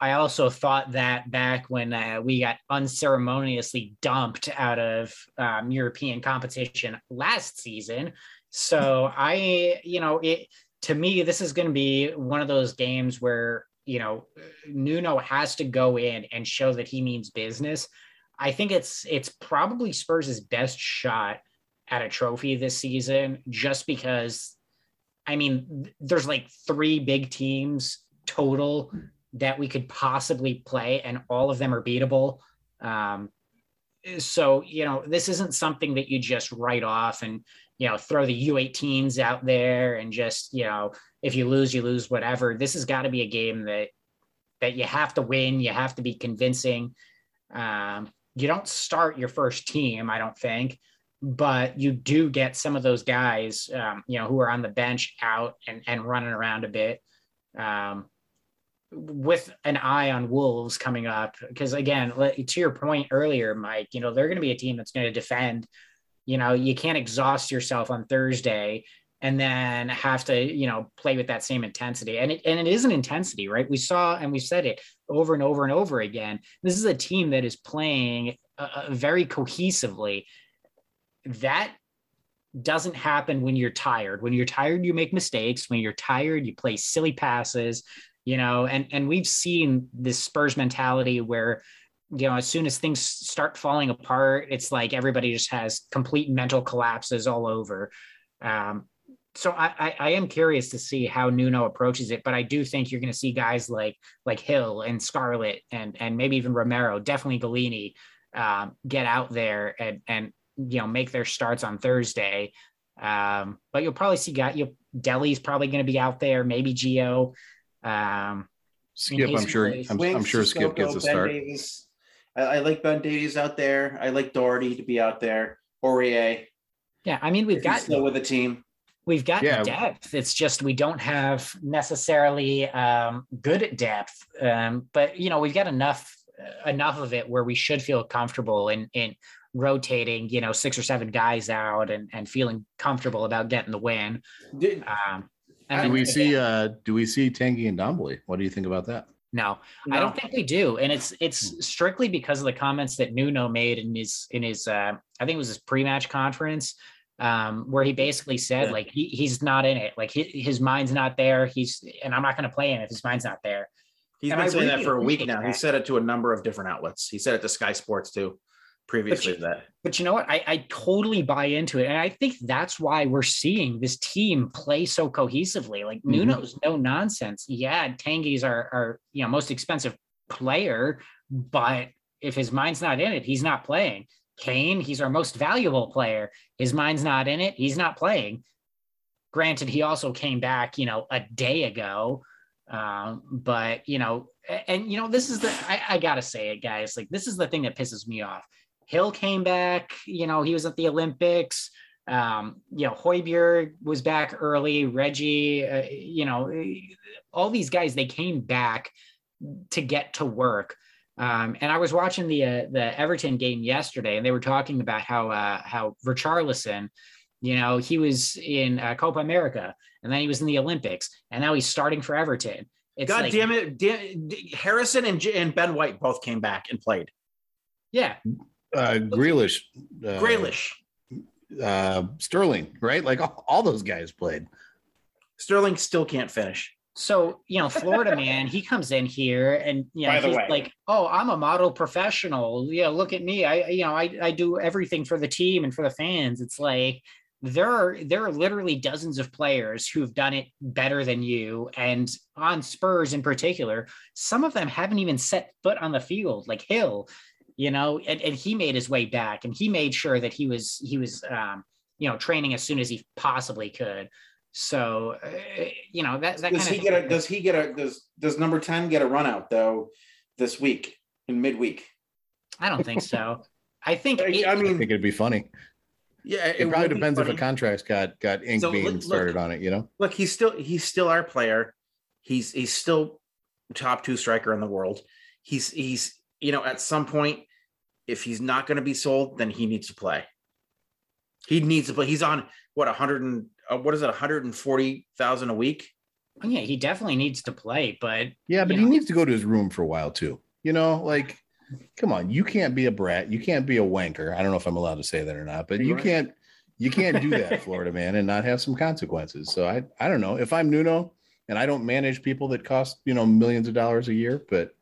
I also thought that back when uh, we got unceremoniously dumped out of um, European competition last season. So I, you know, it to me, this is going to be one of those games where, you know, Nuno has to go in and show that he means business. I think it's it's probably Spurs' best shot at a trophy this season, just because I mean, there's like three big teams total that we could possibly play, and all of them are beatable. Um, so you know, this isn't something that you just write off and you know throw the U18s out there and just you know if you lose, you lose, whatever. This has got to be a game that that you have to win. You have to be convincing. Um, you don't start your first team, I don't think, but you do get some of those guys, um, you know, who are on the bench out and, and running around a bit. Um, with an eye on Wolves coming up, because again, to your point earlier, Mike, you know, they're going to be a team that's going to defend. You know, you can't exhaust yourself on Thursday and then have to you know play with that same intensity and it, and it is an intensity right we saw and we said it over and over and over again this is a team that is playing uh, uh, very cohesively that doesn't happen when you're tired. When you're tired you make mistakes. When you're tired you play silly passes you know and and we've seen this spurs mentality where you know as soon as things start falling apart it's like everybody just has complete mental collapses all over. Um, so I, I, I am curious to see how Nuno approaches it, but I do think you're going to see guys like like Gil and Scarlett and and maybe even Romero, definitely Gollini, um, get out there and and you know make their starts on Thursday. Um, but you'll probably see guy you Dele's probably going to be out there, maybe Gio. Um, Skipp, I'm sure. I'm, I'm, sure Skipp gets a start. Davies. I, I, like Ben Davies out there. I like Doherty to be out there. Aurier. Yeah, I mean we've got still with the team. We've got yeah. depth. It's just we don't have necessarily um, good depth, um, but you know we've got enough enough of it where we should feel comfortable in in rotating, you know, six or seven guys out and and feeling comfortable about getting the win. Did, um, and do we see uh do we see Tanguy and Ndombele? What do you think about that? No, no, I don't think we do, and it's it's strictly because of the comments that Nuno made in his in his uh, I think it was his pre-match conference um, where he basically said yeah. like he, he's not in it, like he, his mind's not there. He's and I'm not going to play him if his mind's not there. He's and been I saying really that for a week now. That. He said it to a number of different outlets. He said it to Sky Sports too, previously. But you, that, but you know what? I, I totally buy into it, and I think that's why we're seeing this team play so cohesively. Like mm-hmm. Nuno's no nonsense. Yeah, Tanguy's our our you know most expensive player, but if his mind's not in it, he's not playing. Kane, he's our most valuable player. His mind's not in it. He's not playing. Granted, he also came back, you know, a day ago. Um, but you know, and you know, this is the I, I gotta say it, guys. Like, this is the thing that pisses me off. Gil came back, you know, he was at the Olympics. Um, you know, Højbjerg was back early, Reggie, uh, you know, all these guys, they came back to get to work. Um, and I was watching the uh, the Everton game yesterday, and they were talking about how uh, how Richarlison, you know, he was in uh, Copa America, and then he was in the Olympics, and now he's starting for Everton. It's God like, damn it! Harrison and, and Ben White both came back and played. Yeah, uh, Grealish, uh, Grealish, uh, Sterling, right? Like all, all those guys played. Sterling still can't finish. So, you know, Florida man, he comes in here and you know, he's way. like, oh, I'm a model professional. Yeah, look at me. I, you know, I, I do everything for the team and for the fans. It's like there are there are literally dozens of players who've done it better than you. And on Spurs in particular, some of them haven't even set foot on the field, like Gil, you know, and, and he made his way back and he made sure that he was he was um, you know, training as soon as he possibly could. So uh, you know that, that does he get a does he get a does does number 10 get a run out though this week in midweek? I don't think so. I think it, I mean I think it'd be funny. Yeah, it, it probably depends if a contract's got got ink so being look, started on it, you know. Look, he's still he's still our player. He's he's still top two striker in the world. He's he's you know at some point if he's not going to be sold, then he needs to play. He needs to play. He's on what a 100 and uh, what is it 140,000 a week? Oh, yeah, he definitely needs to play, but yeah, but he know. needs to go to his room for a while too. You know, like come on, you can't be a brat, you can't be a wanker. I don't know if I'm allowed to say that or not, but you right. can't you can't do that, Florida man, and not have some consequences. So I I don't know if I'm Nuno and I don't manage people that cost you know millions of dollars a year, but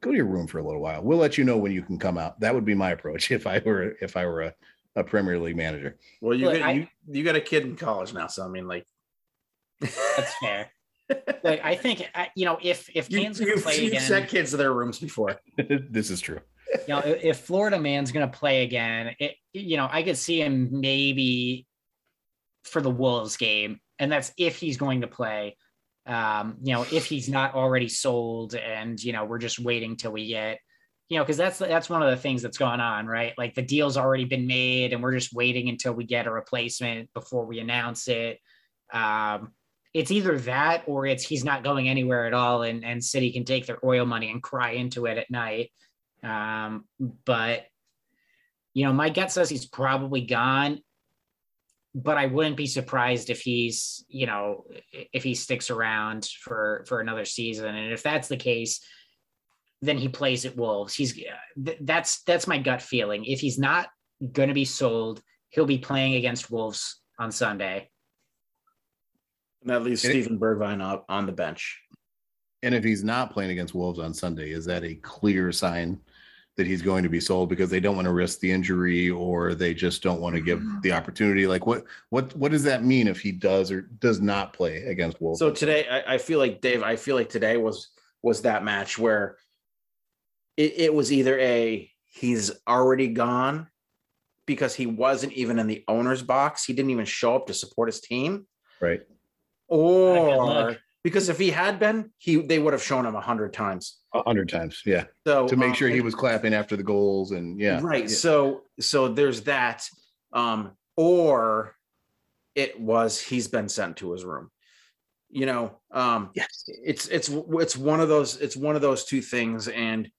go to your room for a little while. We'll let you know when you can come out. That would be my approach if I were if I were a a Premier League manager. Well, you Look, got, I, you you got a kid in college now, so I mean, like that's fair. Like, I think uh, you know if if You, Kane's going to you've, play you've again, sent kids to their rooms before. this is true. you know, if if Florida man's going to play again, it, you know, I could see him maybe for the Wolves game, and that's if he's going to play. Um, you know, if he's not already sold, and you know, we're just waiting till we get, you know, because that's that's one of the things that's going on, right? Like the deal's already been made, and we're just waiting until we get a replacement before we announce it. Um, it's either that or it's he's not going anywhere at all, and and City can take their oil money and cry into it at night. Um, but you know, my gut says he's probably gone. But I wouldn't be surprised if he's, you know, if he sticks around for for another season. And if that's the case, then he plays at Wolves. He's uh, th- that's that's my gut feeling. If he's not going to be sold, he'll be playing against Wolves on Sunday. And that leaves And it- Steven Bergwijn up on the bench. And if he's not playing against Wolves on Sunday, is that a clear sign that he's going to be sold because they don't want to risk the injury or they just don't want to give mm-hmm. the opportunity? Like what what what does that mean if he does or does not play against Wolves? So today, I, I feel like Dave. I feel like today was was that match where it, it was either a he's already gone because he wasn't even in the owner's box. He didn't even show up to support his team, right. or because if he had been, he they would have shown him a hundred times. A hundred times. Yeah. So To make um, sure he was clapping after the goals and yeah. right Yeah. so so there's that um or it was he's been sent to his room you know um Yes. it's it's it's one of those it's one of those two things and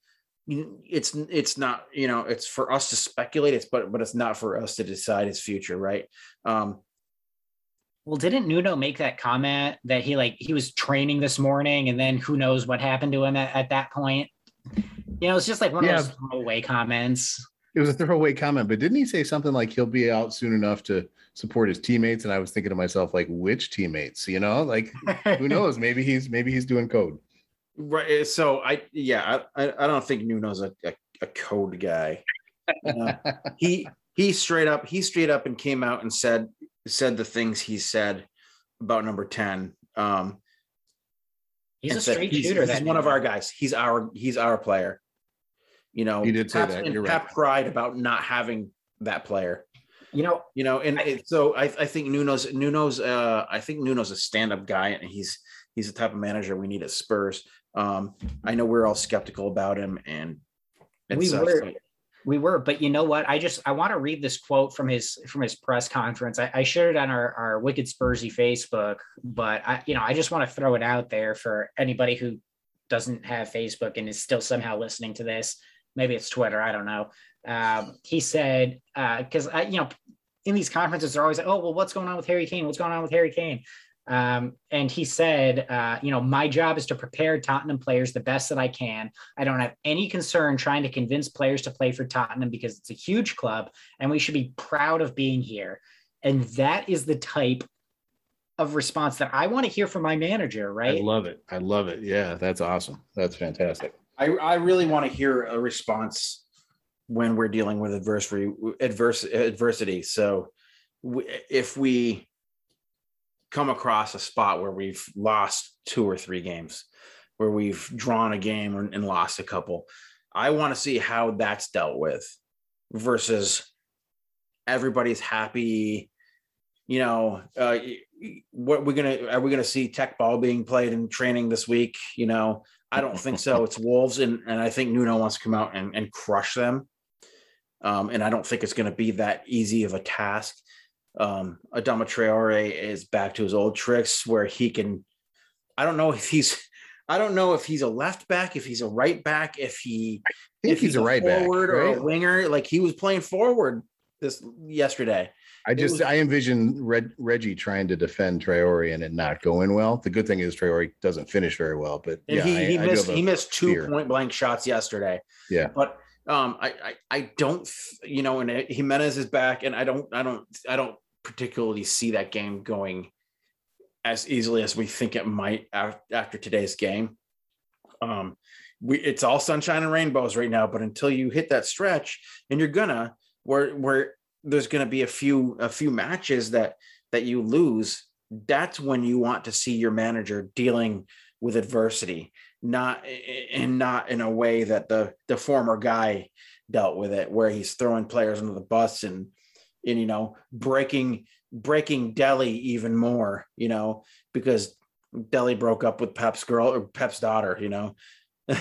it's it's not you know it's for us to speculate it's but but it's not for us to decide his future right um Well, didn't Nuno make that comment that he like he was training this morning and then who knows what happened to him at, at that point? You know, it's just like one Yeah. of those throwaway comments. It was a throwaway comment, but didn't he say something like he'll be out soon enough to support his teammates? And I was thinking to myself, like, which teammates? You know, like who knows? Maybe he's maybe he's doing code. right so i yeah i i I don't think nuno's a, a, a code guy Uh, he he straight up he straight up and came out and said said the things he said about number 10 um He's a and said straight he's, shooter. he's one of our guys he's our he's our player you know He did say Pep's- that, and you're right. Pep cried about not having that player You know, you know and it, so I, I think nuno's nuno's uh i think nuno's a stand-up guy and he's he's the type of manager we need at spurs um i know we're all skeptical about him and and We such, were. but- we were, but you know what? I just I want to read this quote from his from his press conference. I, I shared it on our our Wicked Spursy Facebook, but I you know I just want to throw it out there for anybody who doesn't have Facebook and is still somehow listening to this. Maybe it's Twitter. I don't know. Um, he said because I you know in these conferences they're always like, oh well, what's going on with Harry Kane? What's going on with Harry Kane? Um, and he said, uh, you know, my job is to prepare Tottenham players the best that I can. I don't have any concern trying to convince players to play for Tottenham because it's a huge club and we should be proud of being here. And that is the type of response that I want to hear from my manager, right? I love it. I love it. Yeah, that's awesome. That's fantastic. I, I really want to hear a response when we're dealing with adversity adverse adversity so if we come across a spot where we've lost two or three games where we've drawn a game and lost a couple i want to see how that's dealt with versus everybody's happy you know uh what we're gonna are we gonna see tech ball being played in training this week you know I don't think so. It's Wolves, and, and I think Nuno wants to come out and, and crush them. Um, and I don't think it's going to be that easy of a task. Um, Adama Traore is back to his old tricks where he can. I don't know if he's. I don't know if he's a left back, if he's a right back, if he I think if he's a right back. forward or a winger. Like he was playing forward this yesterday. I just was- I envision Reg, Reggie trying to defend Traore and it not going well. The good thing is Traore doesn't finish very well, but yeah, he, he I missed he missed two fear. point blank shots yesterday. Yeah. But um I, I I don't you know and Jimenez is back and I don't I don't I don't particularly see that game going as easily as we think it might after today's game. Um we it's all sunshine and rainbows right now, but until you hit that stretch and you're gonna where where there's gonna be a few a few matches that that you lose that's when you want to see your manager dealing with adversity, not and not in a way that the the former guy dealt with it, where he's throwing players under the bus and and you know breaking breaking Dele even more, you know, because Dele broke up with Pep's girl or Pep's daughter, you know.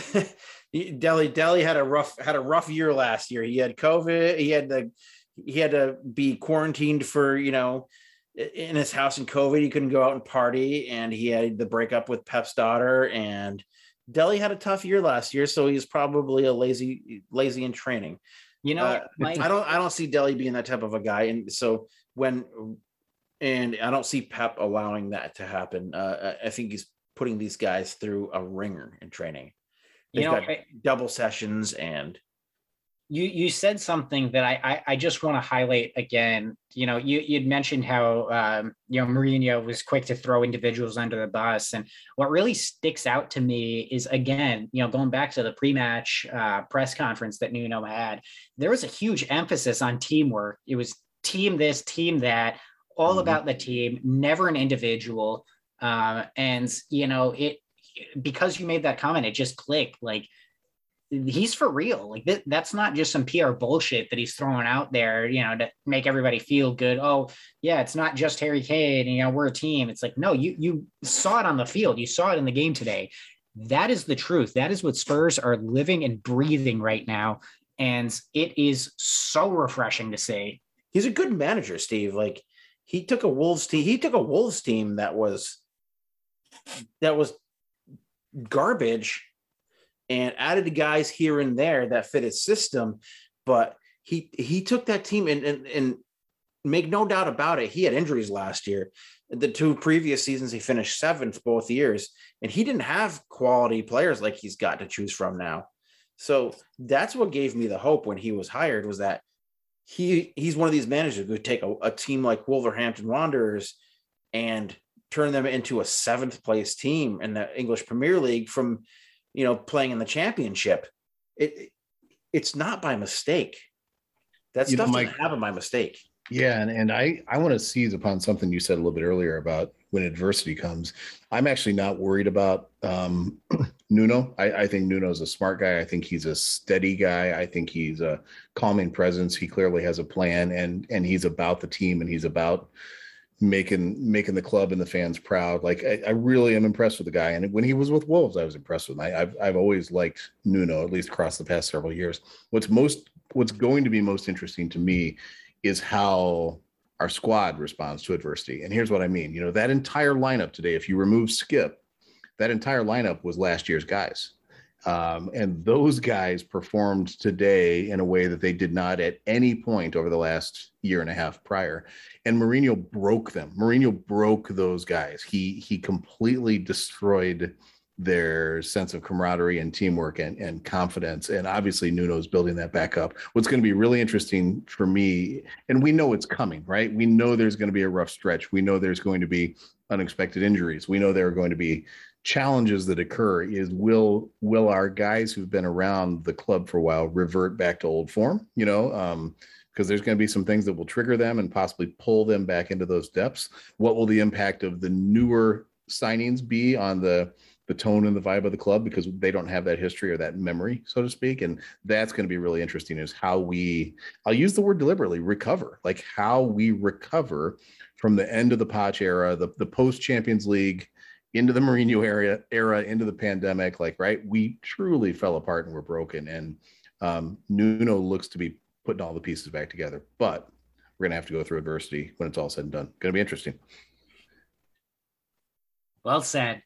Dele Dele had a rough had a rough year last year. He had COVID. He had the he had to be quarantined for you know in his house in COVID. He couldn't go out and party, and he had the breakup with Pep's daughter. And Dele had a tough year last year, so he's probably a lazy lazy in training. You know, uh, I don't I don't see Dele being that type of a guy, and so when and I don't see Pep allowing that to happen. Uh, I think he's putting these guys through a ringer in training. They've you know, got I, double sessions and you you said something that I I, I just want to highlight again. You know, you you'd mentioned how um, you know Mourinho was quick to throw individuals under the bus, and what really sticks out to me is again, you know, going back to the pre-match uh, press conference that Nuno had, there was a huge emphasis on teamwork. It was team this, team that, all mm-hmm. about the team, never an individual. Uh, and you know it because you made that comment, it just clicked. Like he's for real. Like th- that's not just some PR bullshit that he's throwing out there, you know, to make everybody feel good. Oh, yeah, it's not just Harry Kane. You know, we're a team. It's like no, you you saw it on the field. You saw it in the game today. That is the truth. That is what Spurs are living and breathing right now, and it is so refreshing to see. He's a good manager, Steve. Like he took a Wolves team. He took a Wolves team that was that was garbage and added the guys here and there that fit his system. But he he took that team and and, and make no doubt about it, he had injuries last year. The two previous seasons, he finished seventh both years, and he didn't have quality players like he's got to choose from now. So that's what gave me the hope when he was hired was that he he's one of these managers who take a, a team like Wolverhampton Wanderers and turn them into a seventh place team in the English Premier League from you know, playing in the championship. It it's not by mistake. That you stuff know, Mike, doesn't happen by mistake. Yeah, and, and I I want to seize upon something you said a little bit earlier about when adversity comes. I'm actually not worried about um, Nuno. I, I think Nuno's a smart guy. I think he's a steady guy. I think he's a calming presence. He clearly has a plan, and and he's about the team, and he's about making making the club and the fans proud. Like I, I, really am impressed with the guy. And when he was with Wolves, I was impressed with him. I, have I've always liked Nuno, at least across the past several years. What's most what's going to be most interesting to me is how our squad responds to adversity. And here's what I mean. You know, that entire lineup today, if you remove Skipp, that entire lineup was last year's guys. Um, and those guys performed today in a way that they did not at any point over the last year and a half prior. And Mourinho broke them. Mourinho broke those guys. He he completely destroyed their sense of camaraderie and teamwork and, and confidence. And obviously Nuno's building that back up. What's going to be really interesting for me, and we know it's coming, right? We know there's going to be a rough stretch. We know there's going to be unexpected injuries. We know there are going to be challenges that occur is will will our guys who've been around the club for a while revert back to old form you know um because there's going to be some things that will trigger them and possibly pull them back into those depths. What will the impact of the newer signings be on the the tone and the vibe of the club? Because they don't have that history or that memory so to speak and that's going to be really interesting is how we i'll use the word deliberately recover. Like how we recover from the end of the Poch era the, the post champions league into the Mourinho area era, into the pandemic, like right, we truly fell apart and were broken. And um, Nuno looks to be putting all the pieces back together. But we're gonna have to go through adversity when it's all said and done. Gonna be interesting. Well said.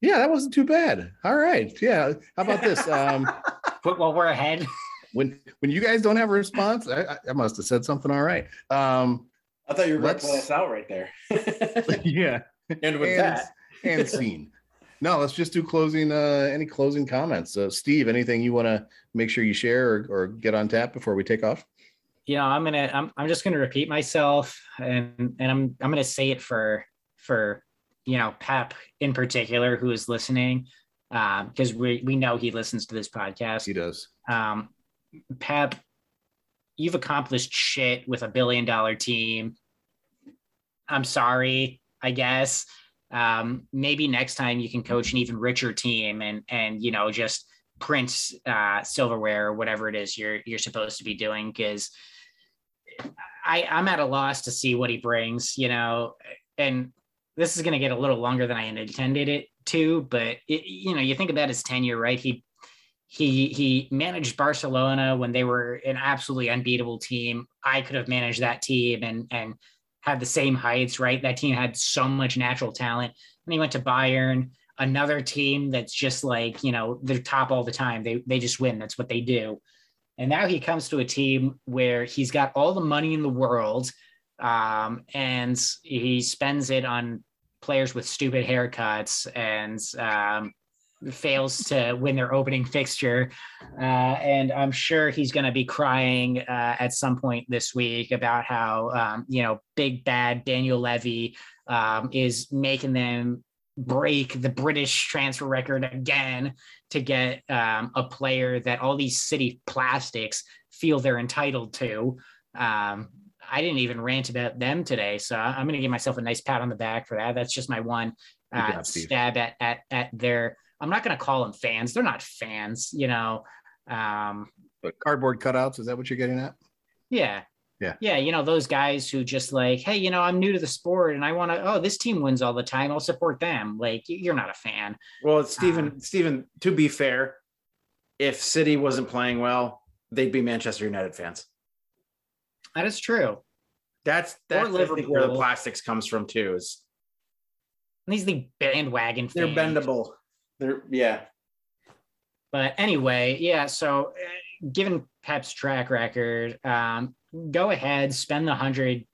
Yeah, that wasn't too bad. All right. Yeah. How about this? Um Put while we're ahead. When when you guys don't have a response, I, I must have said something all right. Um I thought you were going to play us out right there. yeah. And with and, that, and scene. No, let's just do closing. Uh, any closing comments, uh, Steve? Anything you want to make sure you share or, or get on tap before we take off? Yeah, I'm gonna. I'm. I'm just gonna repeat myself, and and I'm. I'm gonna say it for for you know Pep in particular, who is listening, because um, we we know he listens to this podcast. He does. Um, Pep, you've accomplished shit with a billion dollar team. I'm sorry I guess. Um, maybe next time you can coach an even richer team and and you know just print uh, silverware or whatever it is you're you're supposed to be doing because I I'm at a loss to see what he brings, you know, and this is going to get a little longer than I intended it to, but it, you know, you think about his tenure, right? He he he managed Barcelona when they were an absolutely unbeatable team. I could have managed that team and and had the same heights, right? That team had so much natural talent. And he went to Bayern, another team that's just like, you know, they're top all the time. They they just win. That's what they do. And now he comes to a team where he's got all the money in the world um, and he spends it on players with stupid haircuts and um, fails to win their opening fixture. Uh, and I'm sure he's going to be crying uh, at some point this week about how, um, you know, big bad Daniel Levy um, is making them break the British transfer record again to get um, a player that all these city plastics feel they're entitled to. Um, I didn't even rant about them today, so I'm going to give myself a nice pat on the back for that. That's just my one uh, stab at at at their. I'm not going to call them fans. They're not fans, you know. Um, but cardboard cutouts is that what you're getting at? Yeah, yeah. Yeah. You know, those guys who just like, hey, you know, I'm new to the sport and I want to, oh, this team wins all the time. I'll support them. Like, you're not a fan. Well, Stephen, um, Stephen, to be fair, if City wasn't playing well, they'd be Manchester United fans. That is true. That's that's where the plastics comes from too. Is these the bandwagon? Fans. They're bendable. They're yeah. But anyway, yeah. So, uh, given Pep's track record, um, go ahead, spend the hundred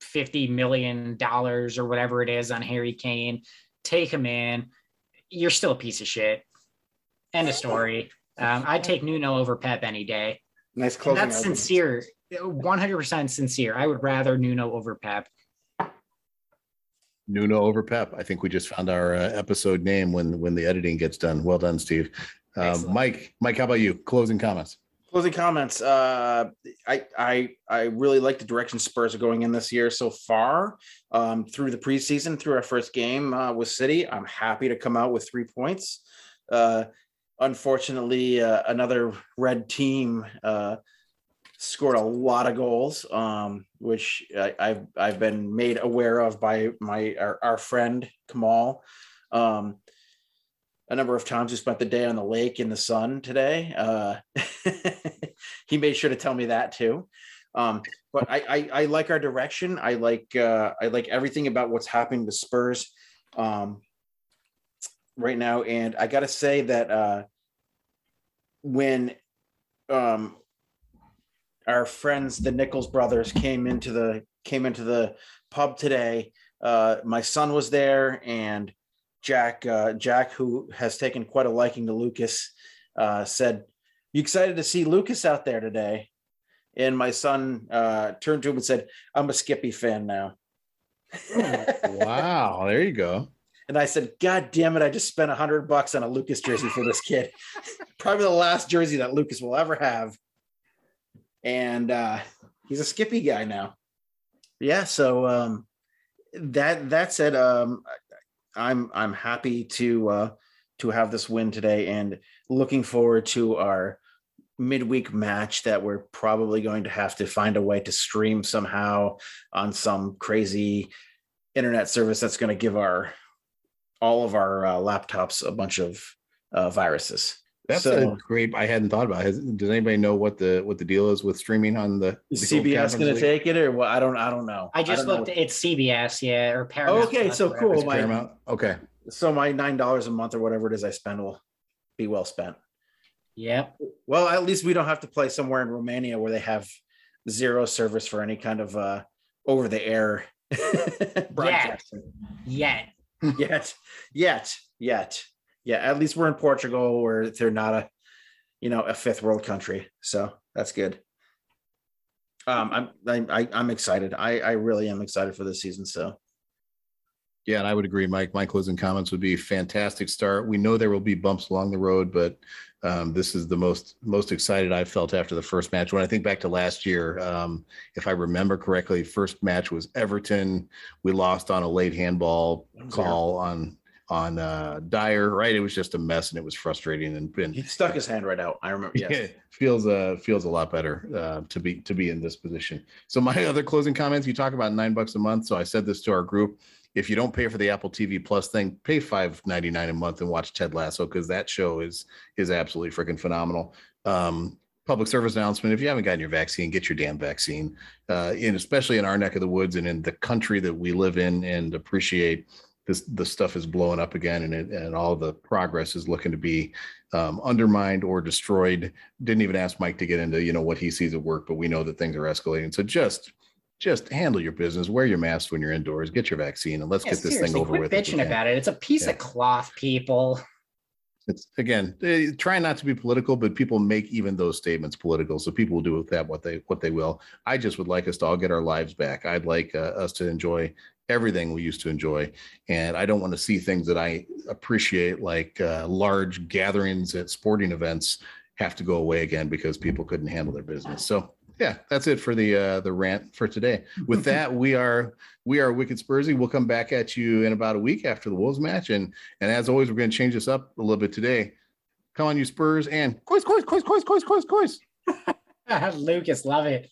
fifty million dollars or whatever it is on Harry Kane, take him in. You're still a piece of shit. End of story. Um, I'd take Nuno over Pep any day. Nice closing. And that's argument. sincere. 100% sincere. I would rather Nuno over Pep. Nuno over Pep. I think we just found our uh, episode name when when the editing gets done. Well done, Steve. Um, Mike, Mike, how about you? Closing comments. Closing comments. Uh, I I I really like the direction Spurs are going in this year so far. Um, through the preseason, through our first game uh, with City, I'm happy to come out with three points. Uh, unfortunately, uh, another red team uh, scored a lot of goals, um, which I, have I've been made aware of by my our, our friend Kamal. Um, a number of times we spent the day on the lake in the sun today. Uh, he made sure to tell me that too. Um, but I, I, I like our direction. I like uh, I like everything about what's happening with Spurs um, right now. And I got to say that uh, when um, our friends, the Nichols brothers, came into the came into the pub today. Uh, my son was there, and Jack uh, Jack, who has taken quite a liking to Lucas, uh, said, "You excited to see Lucas out there today?" And my son uh, turned to him and said, "I'm a Skippy fan now." wow, there you go. And I said, God damn it, I just spent a hundred bucks on a Lucas jersey for this kid. Probably the last jersey that Lucas will ever have and uh, he's a Skippy guy now. Yeah, so um, that that said, um, I'm I'm happy to uh, to have this win today, and looking forward to our midweek match that we're probably going to have to find a way to stream somehow on some crazy internet service that's going to give our all of our uh, laptops a bunch of uh, viruses. That's so, a great. I hadn't thought about. it. does anybody know what the what the deal is with streaming on the? the CBS going to take it or what? I don't. I don't know. I just I looked. Know. It's CBS, yeah, or Paramount. Okay, so cool. My, Paramount. Okay. So my nine dollars a month or whatever it is I spend will be well spent. Yep. Well, at least we don't have to play somewhere in Romania where they have zero service for any kind of uh over the air broadcasting. Yet. Yet. yet. Yet. Yet yeah, at least we're in Portugal where they're not a, you know, a fifth world country. So that's good. Um, I'm I, I'm excited. I I really am excited for this season. So. Yeah, and I would agree, Mike. My closing comments would be fantastic start. We know there will be bumps along the road, but Um, this is the most most excited I've felt after the first match. When I think back to last year, um, if I remember correctly, first match was Everton. We lost on a late handball call on on uh, Dier. Right, it was just a mess and it was frustrating. And, and He stuck his hand right out. I remember. Yes. yeah, feels uh feels a lot better uh, to be to be in this position. So my other closing comments, you talk about nine bucks a month. So I said this to our group. If you don't pay for the Apple TV Plus thing, pay five ninety nine a month and watch Ted Lasso because that show is is absolutely freaking phenomenal. Um, public service announcement: If you haven't gotten your vaccine, get your damn vaccine. Uh, and especially in our neck of the woods and in the country that we live in, and appreciate this the stuff is blowing up again, and it, and all the progress is looking to be um, undermined or destroyed. Didn't even ask Mike to get into you know what he sees at work, but we know that things are escalating. So just just handle your business, wear your mask when you're indoors, get your vaccine, and let's Yeah, get this thing over quit with. bitching about it. It's a piece Yeah. of cloth, people. It's again, eh, try not to be political, but people make even those statements political. So people will do with that what they what they will. I just would like us to all get our lives back. I'd like uh, us to enjoy everything we used to enjoy, and I don't want to see things that I appreciate, like uh, large gatherings at sporting events, have to go away again because people couldn't handle their business. So yeah, that's it for the uh, the rant for today. With that, we are we are Wicked Spursy. We'll come back at you in about a week after the Wolves match, and and as always, we're going to change this up a little bit today. Come on, you Spurs, and course, course, course, course, course, course, course. Lucas, love it.